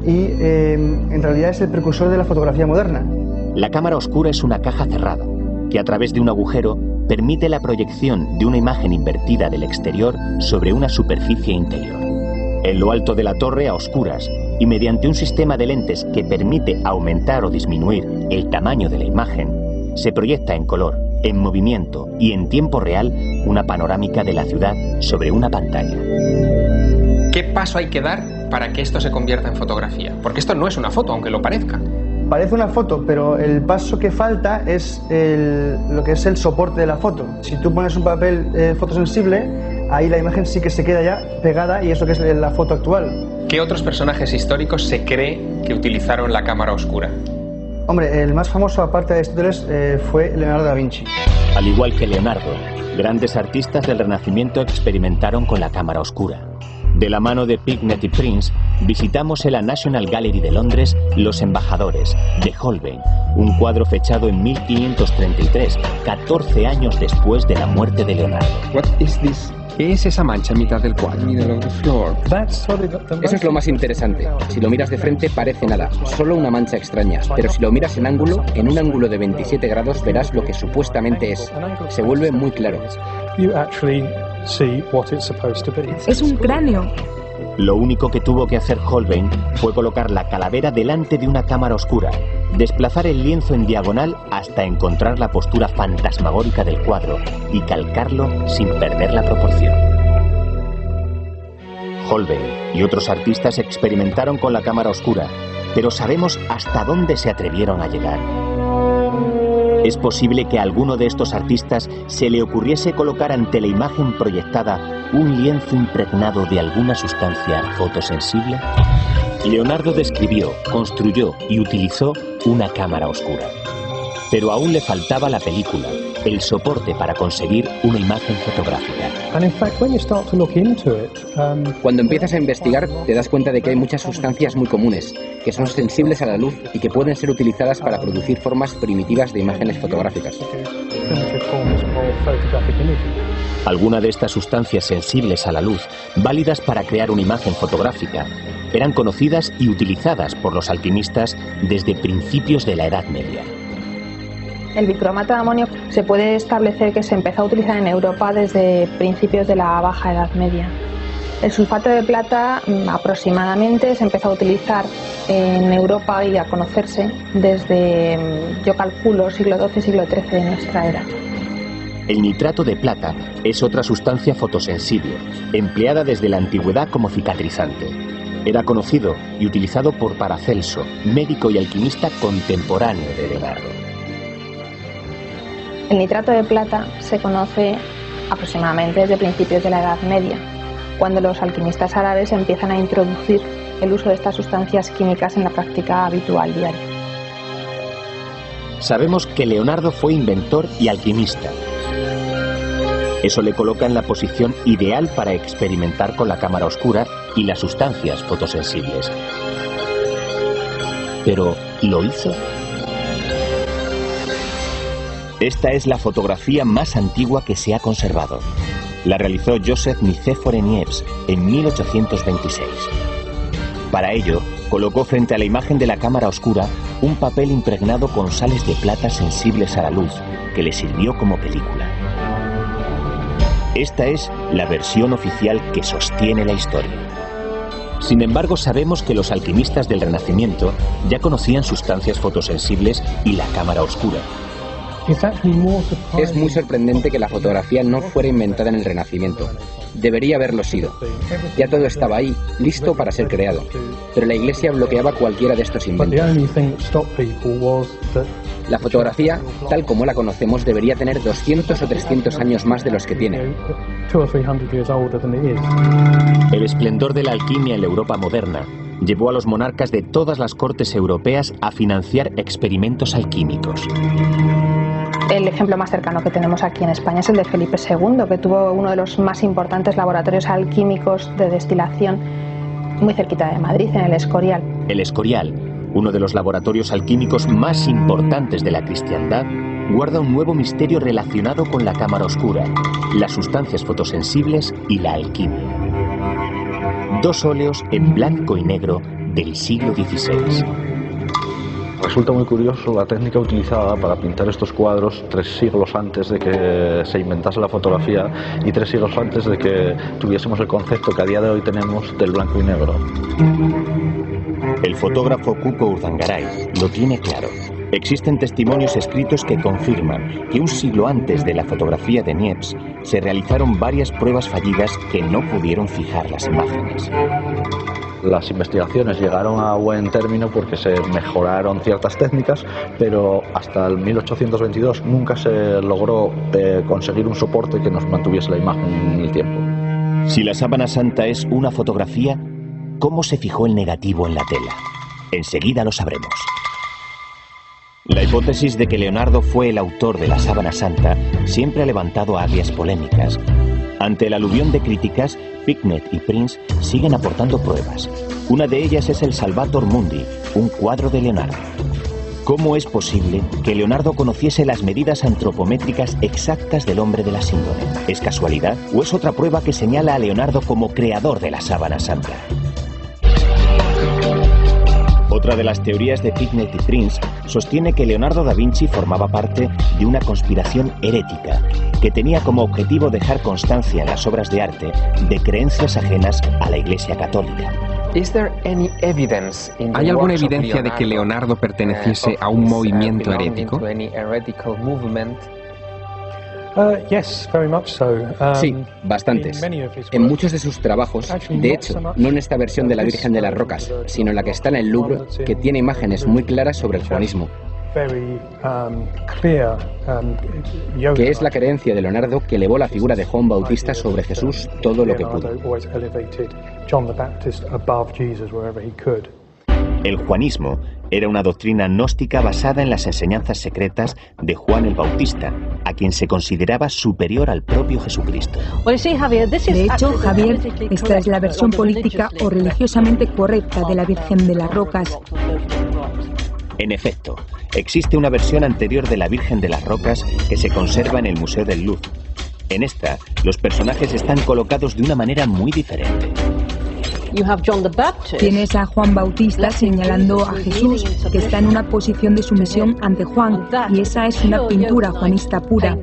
y eh, en realidad es el precursor de la fotografía moderna. La cámara oscura es una caja cerrada que a través de un agujero permite la proyección de una imagen invertida del exterior sobre una superficie interior. En lo alto de la torre a oscuras y mediante un sistema de lentes que permite aumentar o disminuir el tamaño de la imagen, se proyecta en color, en movimiento y en tiempo real una panorámica de la ciudad sobre una pantalla. ¿Qué paso hay que dar para que esto se convierta en fotografía? Porque esto no es una foto, aunque lo parezca. Parece una foto, pero el paso que falta es el- lo que es el soporte de la foto. Si tú pones un papel eh, fotosensible, ahí la imagen sí que se queda ya pegada y eso que es la foto actual. ¿Qué otros personajes históricos se cree que utilizaron la cámara oscura? Hombre, el más famoso aparte de Aristóteles eh, fue Leonardo da Vinci. Al igual que Leonardo, grandes artistas del Renacimiento experimentaron con la cámara oscura. De la mano de Pignet y Prince, visitamos en la National Gallery de Londres Los Embajadores, de Holbein, un cuadro fechado en 1533, 14 años después de la muerte de Leonardo. What is this? ¿Qué es esa mancha a mitad del cuadro? Eso es lo más interesante. Si lo miras de frente parece nada, solo una mancha extraña. Pero si lo miras en ángulo, en un ángulo de 27 grados verás lo que supuestamente es. Se vuelve muy claro. Es un cráneo. Lo único que tuvo que hacer Holbein fue colocar la calavera delante de una cámara oscura, desplazar el lienzo en diagonal hasta encontrar la postura fantasmagórica del cuadro y calcarlo sin perder la proporción. Holbein y otros artistas experimentaron con la cámara oscura, pero ¿sabemos hasta dónde se atrevieron a llegar? Es posible que a alguno de estos artistas se le ocurriese colocar ante la imagen proyectada un lienzo impregnado de alguna sustancia fotosensible. Leonardo describió, construyó y utilizó una cámara oscura. Pero aún le faltaba la película, el soporte para conseguir una imagen fotográfica. Cuando empiezas a investigar, te das cuenta de que hay muchas sustancias muy comunes, que son sensibles a la luz y que pueden ser utilizadas para producir formas primitivas de imágenes fotográficas. Algunas de estas sustancias sensibles a la luz, válidas para crear una imagen fotográfica, eran conocidas y utilizadas por los alquimistas desde principios de la Edad Media. El bicromato de amonio se puede establecer que se empezó a utilizar en Europa desde principios de la Baja Edad Media. El sulfato de plata mm, aproximadamente se empezó a utilizar en Europa y a conocerse desde, mm, yo calculo, siglo XII, siglo XIII de nuestra era. El nitrato de plata es otra sustancia fotosensible, empleada desde la antigüedad como cicatrizante. Era conocido y utilizado por Paracelso, médico y alquimista contemporáneo de Leonardo. El nitrato de plata se conoce aproximadamente desde principios de la Edad Media, cuando los alquimistas árabes empiezan a introducir el uso de estas sustancias químicas en la práctica habitual diaria. Sabemos que Leonardo fue inventor y alquimista. Eso le coloca en la posición ideal para experimentar con la cámara oscura y las sustancias fotosensibles. Pero, ¿lo hizo? Esta es la fotografía más antigua que se ha conservado. La realizó Joseph Nicéphore Niepce en 1826. Para ello, colocó frente a la imagen de la cámara oscura un papel impregnado con sales de plata sensibles a la luz, que le sirvió como película. Esta es la versión oficial que sostiene la historia. Sin embargo, sabemos que los alquimistas del Renacimiento ya conocían sustancias fotosensibles y la cámara oscura. Es muy sorprendente que la fotografía no fuera inventada en el Renacimiento. Debería haberlo sido. Ya todo estaba ahí, listo para ser creado. Pero la Iglesia bloqueaba cualquiera de estos inventos. La fotografía, tal como la conocemos, debería tener 200 o 300 años más de los que tiene. El esplendor de la alquimia en la Europa moderna llevó a los monarcas de todas las cortes europeas a financiar experimentos alquímicos. El ejemplo más cercano que tenemos aquí en España es el de Felipe II, que tuvo uno de los más importantes laboratorios alquímicos de destilación muy cerquita de Madrid, en el Escorial. El Escorial, uno de los laboratorios alquímicos más importantes de la cristiandad, guarda un nuevo misterio relacionado con la cámara oscura, las sustancias fotosensibles y la alquimia. Dos óleos en blanco y negro del siglo XVI. Resulta muy curioso la técnica utilizada para pintar estos cuadros tres siglos antes de que se inventase la fotografía y tres siglos antes de que tuviésemos el concepto que a día de hoy tenemos del blanco y negro. El fotógrafo Cuco Urdangaray lo tiene claro. Existen testimonios escritos que confirman que un siglo antes de la fotografía de Niepce se realizaron varias pruebas fallidas que no pudieron fijar las imágenes. Las investigaciones llegaron a buen término porque se mejoraron ciertas técnicas, pero hasta el 1822 nunca se logró eh, conseguir un soporte que nos mantuviese la imagen en el tiempo. Si la sábana santa es una fotografía, ¿cómo se fijó el negativo en la tela? Enseguida lo sabremos. La hipótesis de que Leonardo fue el autor de la sábana santa siempre ha levantado agrias polémicas. Ante el aluvión de críticas, Picnet y Prince siguen aportando pruebas. Una de ellas es el Salvator Mundi, un cuadro de Leonardo. ¿Cómo es posible que Leonardo conociese las medidas antropométricas exactas del hombre de la síndrome? ¿Es casualidad o es otra prueba que señala a Leonardo como creador de la sábana santa? Otra de las teorías de Picnet y Prince sostiene que Leonardo da Vinci formaba parte de una conspiración herética que tenía como objetivo dejar constancia en las obras de arte de creencias ajenas a la Iglesia Católica. ¿Hay alguna evidencia de que Leonardo perteneciese a un movimiento herético? Sí, bastantes. En muchos de sus trabajos, de hecho, no en esta versión de la Virgen de las Rocas, sino en la que está en el Louvre, que tiene imágenes muy claras sobre el juanismo. Que es la creencia de Leonardo que elevó la figura de Juan Bautista sobre Jesús todo lo que pudo. El juanismo era una doctrina gnóstica basada en las enseñanzas secretas de Juan el Bautista, a quien se consideraba superior al propio Jesucristo. De hecho, Javier, esta es la versión política o religiosamente correcta de la Virgen de las Rocas. En efecto, existe una versión anterior de la Virgen de las Rocas que se conserva en el Museo del Louvre. En esta, los personajes están colocados de una manera muy diferente. Tienes a Juan Bautista señalando a Jesús, que está en una posición de sumisión ante Juan, y esa es una pintura juanista pura.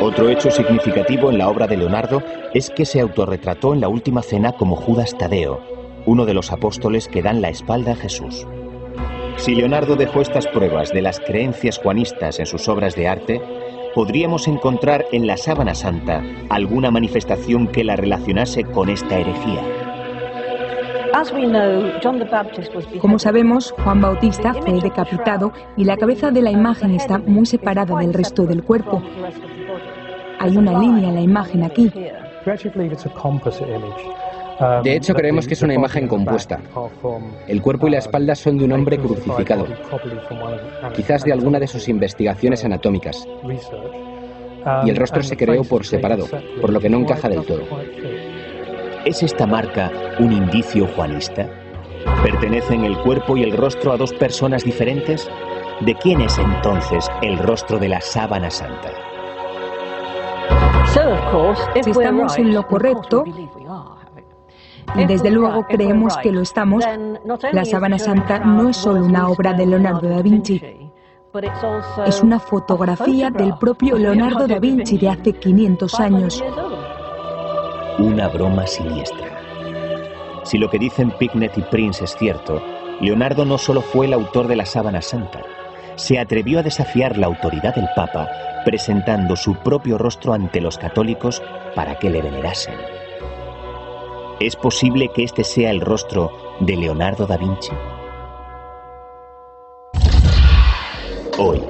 Otro hecho significativo en la obra de Leonardo es que se autorretrató en la última cena como Judas Tadeo, uno de los apóstoles que dan la espalda a Jesús. Si Leonardo dejó estas pruebas de las creencias juanistas en sus obras de arte, podríamos encontrar en la sábana santa alguna manifestación que la relacionase con esta herejía. Como sabemos, Juan Bautista fue decapitado y la cabeza de la imagen está muy separada del resto del cuerpo. Hay una línea en la imagen aquí. De hecho, creemos que es una imagen compuesta. El cuerpo y la espalda son de un hombre crucificado, quizás de alguna de sus investigaciones anatómicas. Y el rostro se creó por separado, por lo que no encaja del todo. ¿Es esta marca un indicio juanista? ¿Pertenecen el cuerpo y el rostro a dos personas diferentes? ¿De quién es entonces el rostro de la sábana santa? Si estamos en lo correcto, y desde luego creemos que lo estamos, la Sábana Santa no es solo una obra de Leonardo da Vinci, es una fotografía del propio Leonardo da Vinci de hace 500 años. Una broma siniestra. Si lo que dicen Picnet y Prince es cierto, Leonardo no solo fue el autor de la Sábana Santa, se atrevió a desafiar la autoridad del Papa presentando su propio rostro ante los católicos para que le venerasen. ¿Es posible que este sea el rostro de Leonardo da Vinci? Hoy,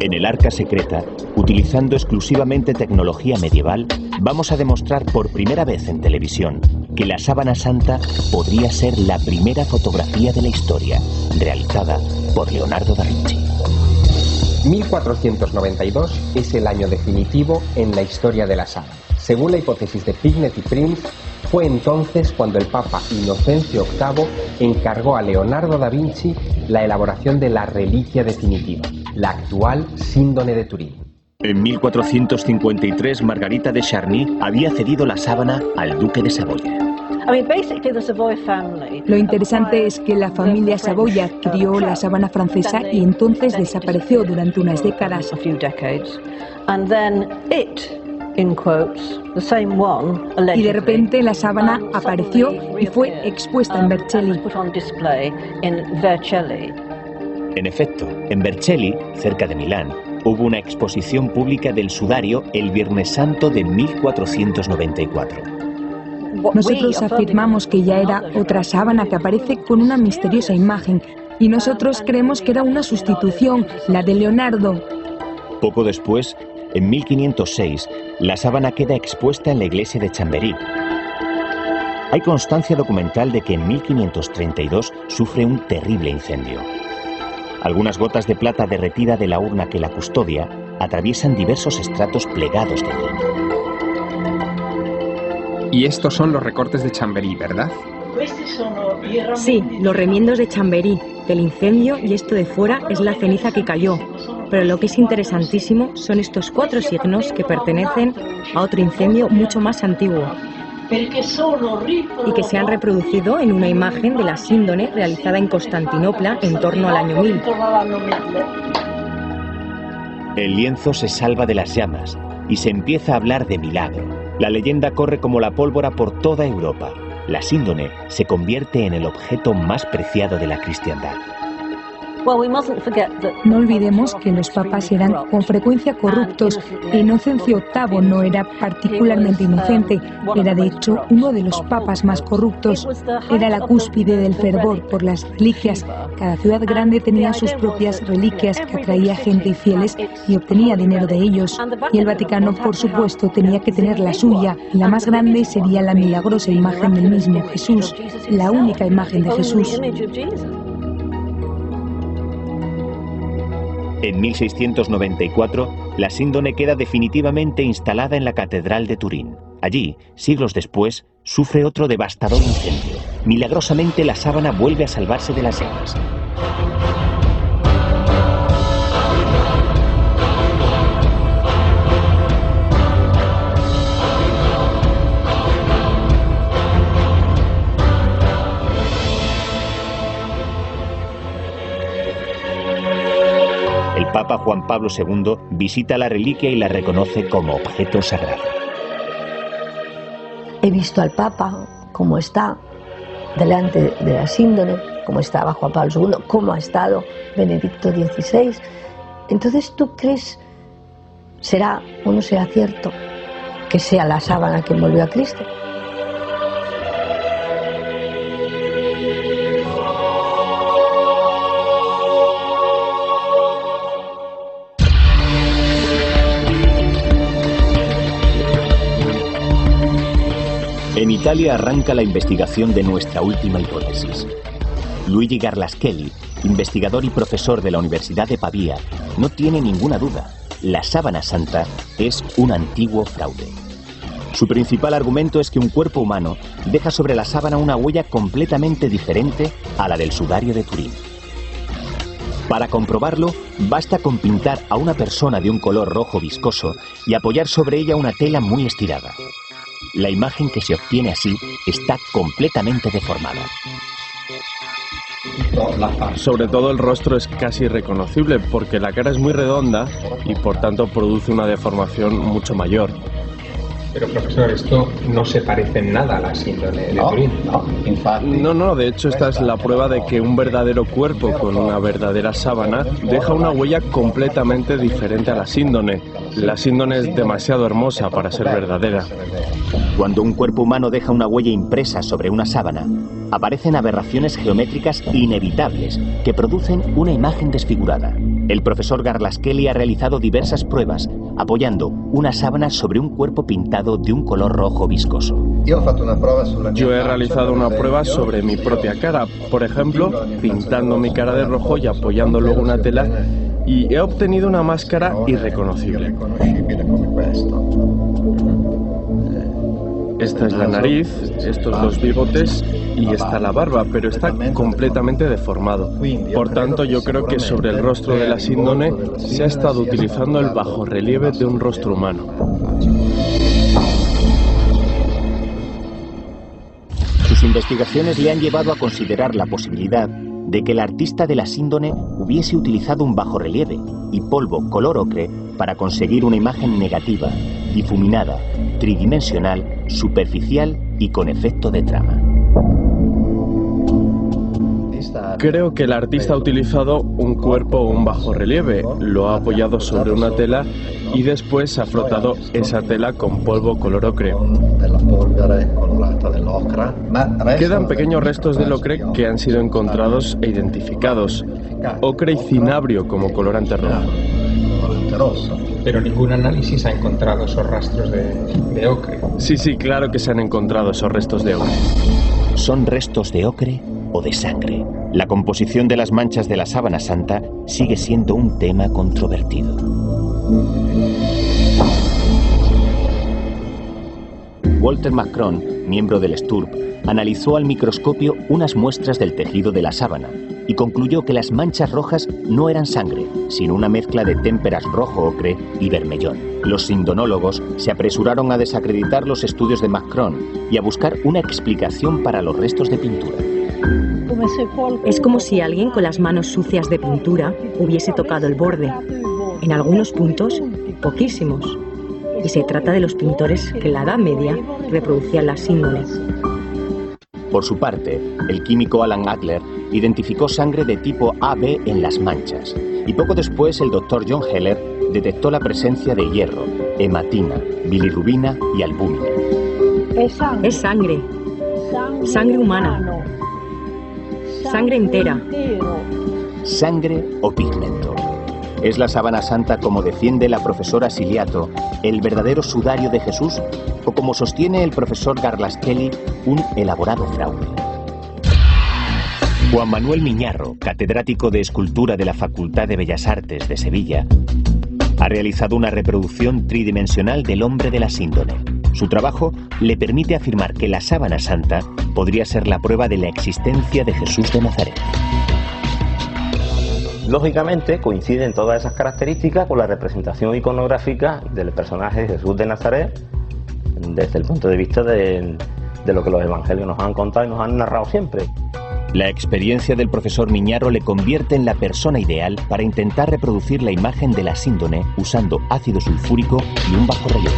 en el Arca Secreta, utilizando exclusivamente tecnología medieval, vamos a demostrar por primera vez en televisión que la sábana santa podría ser la primera fotografía de la historia, realizada por Leonardo da Vinci. 1492 es el año definitivo en la historia de la sábana. Según la hipótesis de Pignet y Prince, fue entonces cuando el Papa Inocencio VIII encargó a Leonardo da Vinci la elaboración de la reliquia definitiva, la actual síndone de Turín. En 1453, Margarita de Charny había cedido la sábana al duque de Saboya. Lo interesante es que la familia Saboya adquirió la sábana francesa y entonces desapareció durante unas décadas. Y de repente la sábana apareció y fue expuesta en Vercelli. En efecto, en Vercelli, cerca de Milán, hubo una exposición pública del sudario el Viernes Santo de 1494. Nosotros afirmamos que ya era otra sábana que aparece con una misteriosa imagen y nosotros creemos que era una sustitución, la de Leonardo. Poco después, en 1506, la sábana queda expuesta en la iglesia de Chamberí. Hay constancia documental de que en 1532 sufre un terrible incendio. Algunas gotas de plata derretida de la urna que la custodia atraviesan diversos estratos plegados de tinta. Y estos son los recortes de Chamberí, ¿verdad? Sí, los remiendos de Chamberí, del incendio y esto de fuera es la ceniza que cayó. Pero lo que es interesantísimo son estos cuatro signos que pertenecen a otro incendio mucho más antiguo y que se han reproducido en una imagen de la síndone realizada en Constantinopla en torno al año 1000. El lienzo se salva de las llamas y se empieza a hablar de milagro. La leyenda corre como la pólvora por toda Europa. La síndone se convierte en el objeto más preciado de la cristiandad. No olvidemos que los papas eran con frecuencia corruptos Inocencio VIII no era particularmente inocente, era de hecho uno de los papas más corruptos. Era la cúspide del fervor por las reliquias. Cada ciudad grande tenía sus propias reliquias que atraía gente y fieles y obtenía dinero de ellos. Y el Vaticano, por supuesto, tenía que tener la suya. La más grande sería la milagrosa imagen del mismo Jesús, la única imagen de Jesús. En 1694, la síndone queda definitivamente instalada en la Catedral de Turín. Allí, siglos después, sufre otro devastador incendio. Milagrosamente la sábana vuelve a salvarse de las llamas. Papa Juan Pablo II visita la reliquia y la reconoce como objeto sagrado. He visto al Papa como está delante de la síndone, como estaba Juan Pablo II, como ha estado Benedicto XVI. Entonces, ¿tú crees, será o no será cierto, que sea la sábana que envolvió a Cristo? En Italia arranca la investigación de nuestra última hipótesis. Luigi Garlaschelli, investigador y profesor de la Universidad de Pavía, no tiene ninguna duda. La sábana santa es un antiguo fraude. Su principal argumento es que un cuerpo humano deja sobre la sábana una huella completamente diferente a la del sudario de Turín. Para comprobarlo, basta con pintar a una persona de un color rojo viscoso y apoyar sobre ella una tela muy estirada. La imagen que se obtiene así está completamente deformada. Sobre todo el rostro es casi irreconocible porque la cara es muy redonda y por tanto produce una deformación mucho mayor. Pero profesor, esto no se parece en nada a la síndrome de Turín. No, no, de hecho esta es la prueba de que un verdadero cuerpo con una verdadera sábana deja una huella completamente diferente a la síndone. La síndone es demasiado hermosa para ser verdadera. Cuando un cuerpo humano deja una huella impresa sobre una sábana, aparecen aberraciones geométricas inevitables que producen una imagen desfigurada. El profesor Garlas Kelly ha realizado diversas pruebas apoyando una sábana sobre un cuerpo pintado de un color rojo viscoso. Yo he realizado una prueba sobre mi propia cara, por ejemplo, pintando mi cara de rojo y apoyando luego una tela y he obtenido una máscara irreconocible. Esta es la nariz, estos dos bigotes y está la barba, pero está completamente deformado. Por tanto, yo creo que sobre el rostro de la síndone se ha estado utilizando el bajorrelieve de un rostro humano. Sus investigaciones le han llevado a considerar la posibilidad de que el artista de la síndone hubiese utilizado un bajorrelieve y polvo color ocre para conseguir una imagen negativa, difuminada, tridimensional, superficial y con efecto de trama. Creo que el artista ha utilizado un cuerpo o un bajo relieve, lo ha apoyado sobre una tela y después ha frotado esa tela con polvo color ocre. Quedan pequeños restos del ocre que han sido encontrados e identificados. Ocre y cinabrio como colorante rojo. Pero ningún análisis ha encontrado esos rastros de, de ocre. Sí, sí, claro que se han encontrado esos restos de ocre. ¿Son restos de ocre o de sangre? La composición de las manchas de la sábana santa sigue siendo un tema controvertido. Walter Macron, miembro del STURP, analizó al microscopio unas muestras del tejido de la sábana y concluyó que las manchas rojas no eran sangre, sino una mezcla de témperas rojo-ocre y vermellón. Los sindonólogos se apresuraron a desacreditar los estudios de Macron y a buscar una explicación para los restos de pintura. Es como si alguien con las manos sucias de pintura hubiese tocado el borde. En algunos puntos, poquísimos. Y se trata de los pintores que en la Edad Media reproducían las síndones. Por su parte, el químico Alan Adler identificó sangre de tipo AB en las manchas y poco después el doctor John Heller detectó la presencia de hierro, hematina, bilirrubina y albúmina. Es sangre. Es sangre. Sangre humana. Sangre entera. Sangre o pigmento. ¿Es la sábana santa como defiende la profesora Siliato, el verdadero sudario de Jesús? ¿O como sostiene el profesor Garlas Kelly, un elaborado fraude? Juan Manuel Miñarro, catedrático de escultura de la Facultad de Bellas Artes de Sevilla, ha realizado una reproducción tridimensional del hombre de la síndone. Su trabajo le permite afirmar que la sábana santa podría ser la prueba de la existencia de Jesús de Nazaret. Lógicamente coinciden todas esas características con la representación iconográfica del personaje de Jesús de Nazaret desde el punto de vista de, de lo que los evangelios nos han contado y nos han narrado siempre. La experiencia del profesor Miñaro le convierte en la persona ideal para intentar reproducir la imagen de la síndone usando ácido sulfúrico y un bajo relieve.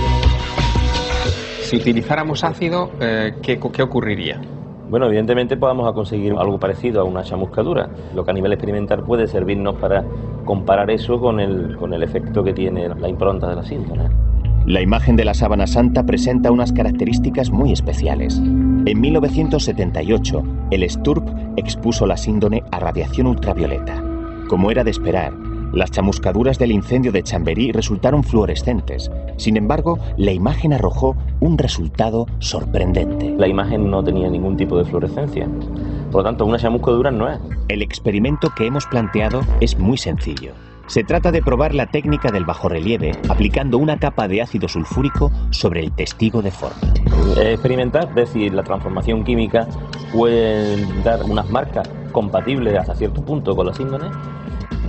Si utilizáramos ácido, eh, ¿qué, ¿qué ocurriría? Bueno, evidentemente podamos conseguir algo parecido a una chamuscadura, lo que a nivel experimental puede servirnos para comparar eso con el, con el efecto que tiene la impronta de la síndone. La imagen de la sábana santa presenta unas características muy especiales. En 1978, el STURP expuso la síndone a radiación ultravioleta. Como era de esperar, las chamuscaduras del incendio de Chamberí resultaron fluorescentes. Sin embargo, la imagen arrojó un resultado sorprendente. La imagen no tenía ningún tipo de fluorescencia. Por lo tanto, una chamuscadura no es. El experimento que hemos planteado es muy sencillo. Se trata de probar la técnica del bajorrelieve aplicando una capa de ácido sulfúrico sobre el testigo de forma. Experimentar, es decir, la transformación química puede dar unas marcas compatibles hasta cierto punto con la síndone.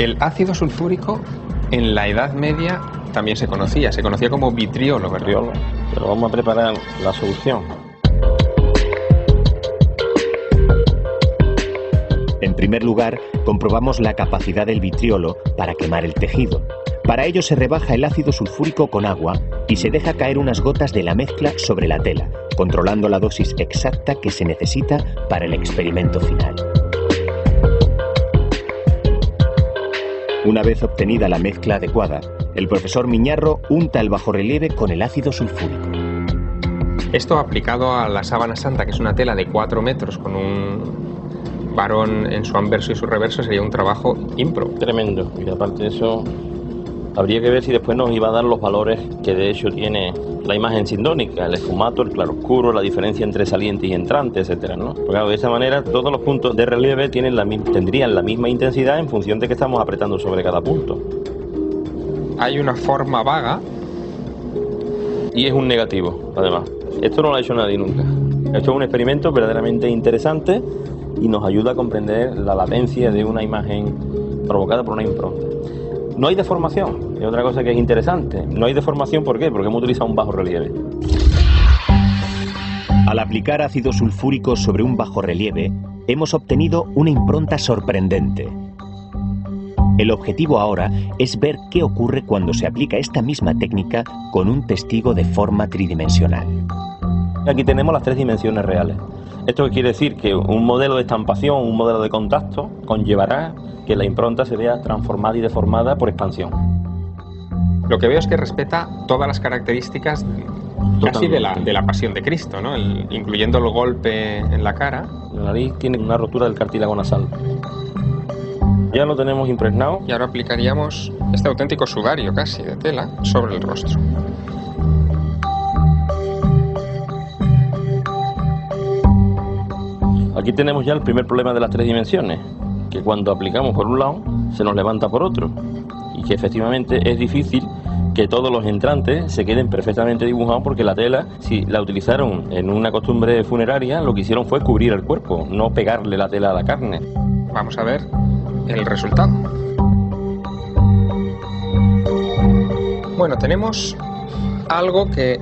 El ácido sulfúrico en la Edad Media también se conocía, se conocía como vitriolo, ¿verdad? Vitriolo. Pero vamos a preparar la solución. En primer lugar, comprobamos la capacidad del vitriolo para quemar el tejido. Para ello se rebaja el ácido sulfúrico con agua y se deja caer unas gotas de la mezcla sobre la tela, controlando la dosis exacta que se necesita para el experimento final. Una vez obtenida la mezcla adecuada, el profesor Miñarro unta el bajorrelieve con el ácido sulfúrico. Esto aplicado a la sábana santa, que es una tela de 4 metros con un varón en su anverso y su reverso, sería un trabajo impro. Tremendo. Y aparte de eso, habría que ver si después nos iba a dar los valores que de hecho tiene la imagen sindónica, el esfumato, el claroscuro, la diferencia entre saliente y entrante, etcétera, ¿no? Porque claro, de esa manera todos los puntos de relieve tienen la, tendrían la misma intensidad en función de que estamos apretando sobre cada punto. Hay una forma vaga y es un negativo, además. Esto no lo ha hecho nadie nunca. Esto es un experimento verdaderamente interesante y nos ayuda a comprender la latencia de una imagen provocada por una impronta. No hay deformación, es otra cosa que es interesante. No hay deformación, ¿por qué? Porque hemos utilizado un bajo relieve. Al aplicar ácido sulfúrico sobre un bajo relieve, hemos obtenido una impronta sorprendente. El objetivo ahora es ver qué ocurre cuando se aplica esta misma técnica con un testigo de forma tridimensional. Aquí tenemos las tres dimensiones reales. Esto quiere decir que un modelo de estampación, un modelo de contacto, conllevará que la impronta se vea transformada y deformada por expansión. Lo que veo es que respeta todas las características casi de la, de la pasión de Cristo, ¿no? incluyendo el golpe en la cara. La nariz tiene una rotura del cartílago nasal. Ya lo tenemos impregnado. Y ahora aplicaríamos este auténtico sudario casi de tela sobre el rostro. Aquí tenemos ya el primer problema de las tres dimensiones, que cuando aplicamos por un lado se nos levanta por otro y que efectivamente es difícil que todos los entrantes se queden perfectamente dibujados porque la tela, si la utilizaron en una costumbre funeraria, lo que hicieron fue cubrir el cuerpo, no pegarle la tela a la carne. Vamos a ver el resultado. Bueno, tenemos algo que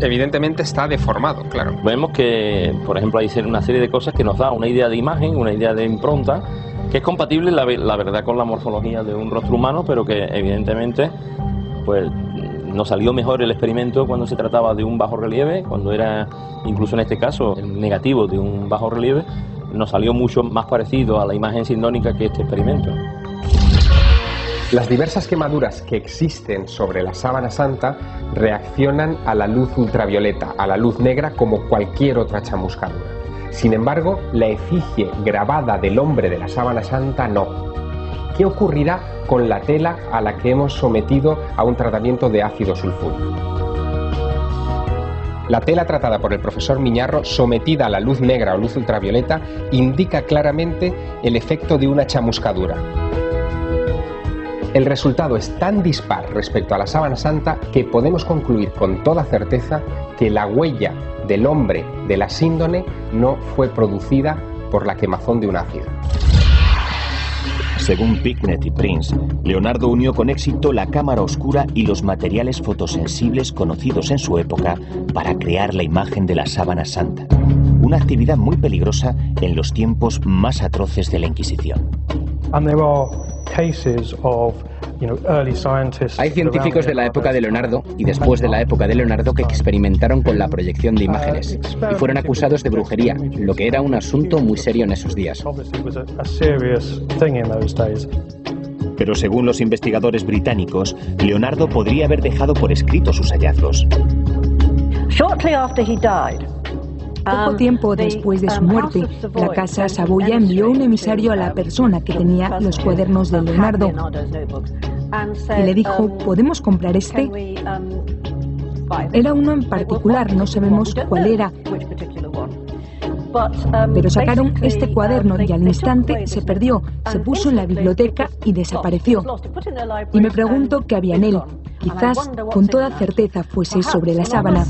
evidentemente está deformado, claro. Vemos que, por ejemplo, hay una serie de cosas que nos da una idea de imagen, una idea de impronta, que es compatible, la, verdad, con la morfología de un rostro humano, pero que evidentemente, pues nos salió mejor el experimento cuando se trataba de un bajo relieve, cuando era, incluso en este caso, el negativo de un bajo relieve, nos salió mucho más parecido a la imagen sindónica que este experimento. Las diversas quemaduras que existen sobre la sábana santa reaccionan a la luz ultravioleta, a la luz negra como cualquier otra chamuscadura. Sin embargo, la efigie grabada del hombre de la sábana santa no. ¿Qué ocurrirá con la tela a la que hemos sometido a un tratamiento de ácido sulfúrico? La tela tratada por el profesor Miñarro, sometida a la luz negra o luz ultravioleta, indica claramente el efecto de una chamuscadura. El resultado es tan dispar respecto a la sábana santa que podemos concluir con toda certeza que la huella del hombre de la síndone no fue producida por la quemazón de un ácido. Según Pignet y Prince, Leonardo unió con éxito la cámara oscura y los materiales fotosensibles conocidos en su época para crear la imagen de la sábana santa, una actividad muy peligrosa en los tiempos más atroces de la Inquisición. Hay científicos de la época de Leonardo y después de la época de Leonardo que experimentaron con la proyección de imágenes y fueron acusados de brujería, lo que era un asunto muy serio en esos días. Pero según los investigadores británicos, Leonardo podría haber dejado por escrito sus hallazgos. Poco tiempo después de su muerte, la casa Saboya envió un emisario a la persona que tenía los cuadernos de Leonardo y le dijo, ¿podemos comprar este? Era uno en particular, no sabemos cuál era. Pero sacaron este cuaderno y al instante se perdió, se puso en la biblioteca y desapareció. Y me pregunto qué había en él. Quizás con toda certeza fuese sobre la sábana.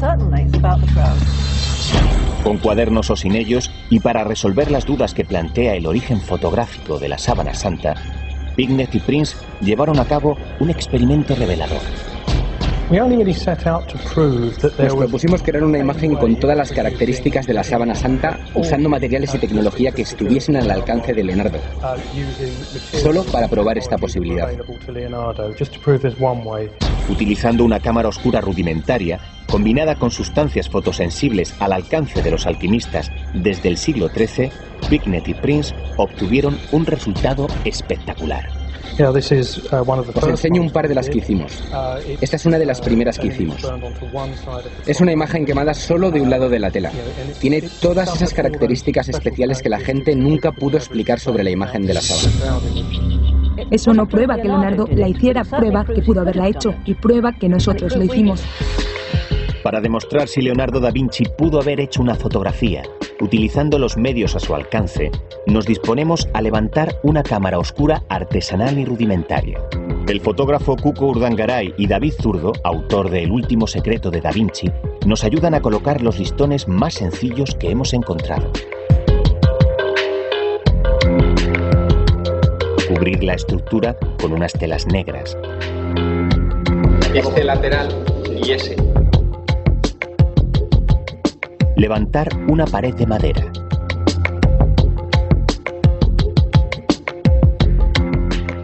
Con cuadernos o sin ellos, y para resolver las dudas que plantea el origen fotográfico de la sábana santa, Pignet y Prince llevaron a cabo un experimento revelador. Nos propusimos crear una imagen con todas las características de la sábana santa usando materiales y tecnología que estuviesen al alcance de Leonardo, solo para probar esta posibilidad. Utilizando una cámara oscura rudimentaria, combinada con sustancias fotosensibles al alcance de los alquimistas desde el siglo XIII, Bicknett y Prince obtuvieron un resultado espectacular. Os enseño un par de las que hicimos. Esta es una de las primeras que hicimos. Es una imagen quemada solo de un lado de la tela. Tiene todas esas características especiales que la gente nunca pudo explicar sobre la imagen de la sábana. Eso no prueba que Leonardo la hiciera, prueba que pudo haberla hecho y prueba que nosotros lo hicimos. Para demostrar si Leonardo da Vinci pudo haber hecho una fotografía utilizando los medios a su alcance, nos disponemos a levantar una cámara oscura artesanal y rudimentaria. El fotógrafo Cuco Urdangaray y David Zurdo, autor de El último secreto de Da Vinci, nos ayudan a colocar los listones más sencillos que hemos encontrado. Cubrir la estructura con unas telas negras. Este lateral y ese. Levantar una pared de madera.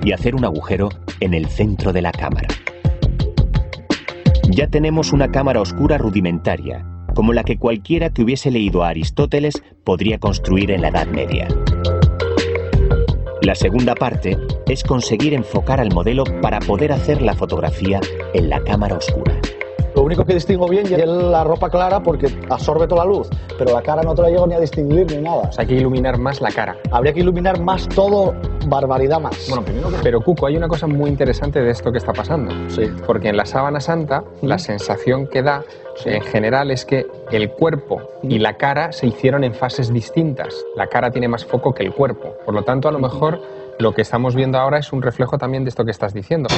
Y hacer un agujero en el centro de la cámara. Ya tenemos una cámara oscura rudimentaria, como la que cualquiera que hubiese leído a Aristóteles podría construir en la Edad Media. La segunda parte es conseguir enfocar al modelo para poder hacer la fotografía en la cámara oscura. Lo único que distingo bien es la ropa clara porque absorbe toda la luz, pero la cara no te la llego ni a distinguir ni nada. O sea, hay que iluminar más la cara. Habría que iluminar más todo, barbaridad más. Bueno, primero que... Pero Cuco, hay una cosa muy interesante de esto que está pasando. Sí. Porque en la sábana santa, la sensación que da en general es que el cuerpo y la cara se hicieron en fases distintas. La cara tiene más foco que el cuerpo. Por lo tanto, a lo mejor lo que estamos viendo ahora es un reflejo también de esto que estás diciendo.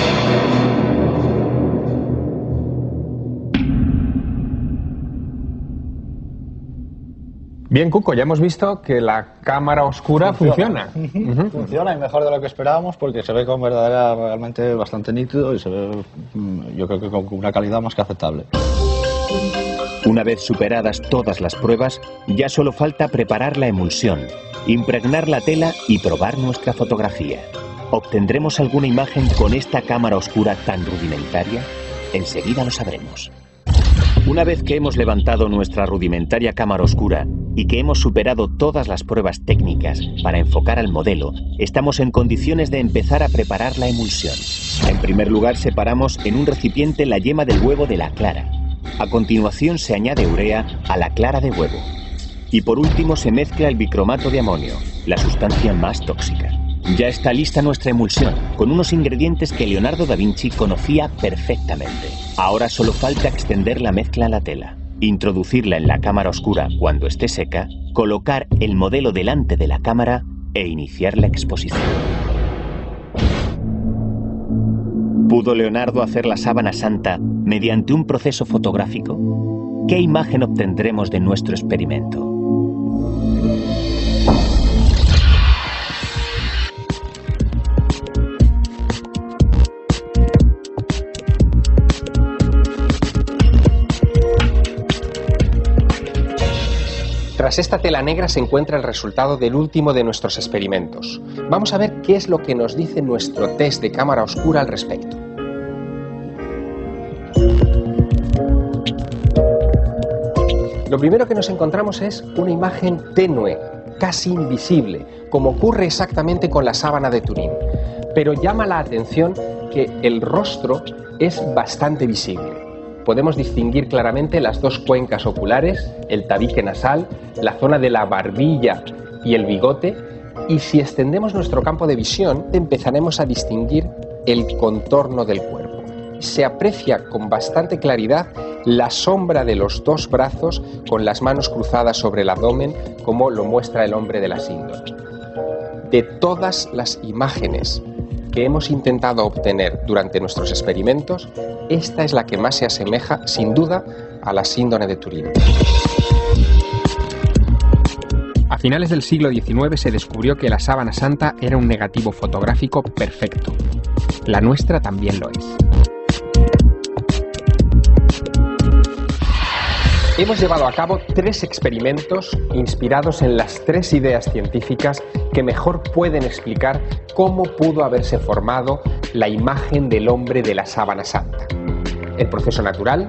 Bien, Cuco, ya hemos visto que la cámara oscura funciona. Funciona, funciona y mejor de lo que esperábamos porque se ve con verdadera, realmente bastante nítido y se ve, mm, yo creo que con una calidad más que aceptable. Una vez superadas todas las pruebas, ya solo falta preparar la emulsión, impregnar la tela y probar nuestra fotografía. ¿Obtendremos alguna imagen con esta cámara oscura tan rudimentaria? Enseguida lo sabremos. Una vez que hemos levantado nuestra rudimentaria cámara oscura y que hemos superado todas las pruebas técnicas para enfocar al modelo, estamos en condiciones de empezar a preparar la emulsión. En primer lugar, separamos en un recipiente la yema del huevo de la clara. A continuación se añade urea a la clara de huevo. Y por último se mezcla el bicromato de amonio, la sustancia más tóxica. Ya está lista nuestra emulsión, con unos ingredientes que Leonardo da Vinci conocía perfectamente. Ahora solo falta extender la mezcla a la tela, introducirla en la cámara oscura cuando esté seca, colocar el modelo delante de la cámara e iniciar la exposición. ¿Pudo Leonardo hacer la sábana santa mediante un proceso fotográfico? ¿Qué imagen obtendremos de nuestro experimento? Tras esta tela negra se encuentra el resultado del último de nuestros experimentos. Vamos a ver qué es lo que nos dice nuestro test de cámara oscura al respecto. Lo primero que nos encontramos es una imagen tenue, casi invisible, como ocurre exactamente con la sábana de Turín. Pero llama la atención que el rostro es bastante visible. Podemos distinguir claramente las dos cuencas oculares, el tabique nasal, la zona de la barbilla y el bigote, y si extendemos nuestro campo de visión empezaremos a distinguir el contorno del cuerpo. Se aprecia con bastante claridad la sombra de los dos brazos con las manos cruzadas sobre el abdomen, como lo muestra el hombre de la síndrome. De todas las imágenes que hemos intentado obtener durante nuestros experimentos, esta es la que más se asemeja, sin duda, a la síndrome de Turín. A finales del siglo XIX se descubrió que la sábana santa era un negativo fotográfico perfecto. La nuestra también lo es. Hemos llevado a cabo tres experimentos inspirados en las tres ideas científicas que mejor pueden explicar cómo pudo haberse formado la imagen del hombre de la sábana santa. El proceso natural,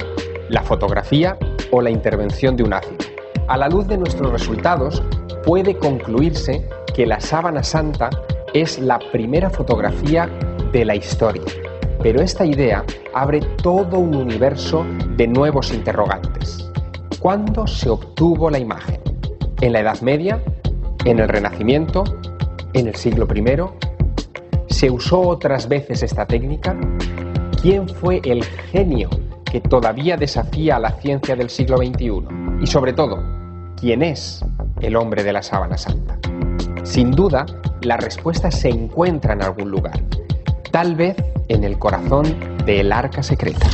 la fotografía o la intervención de un ácido. A la luz de nuestros resultados, puede concluirse que la sábana santa es la primera fotografía de la historia. Pero esta idea abre todo un universo de nuevos interrogantes. ¿Cuándo se obtuvo la imagen? ¿En la Edad Media? ¿En el Renacimiento? ¿En el siglo I? ¿Se usó otras veces esta técnica? ¿Quién fue el genio que todavía desafía a la ciencia del siglo XXI? Y sobre todo, ¿quién es el hombre de la sábana santa? Sin duda, la respuesta se encuentra en algún lugar, tal vez en el corazón del arca secreta.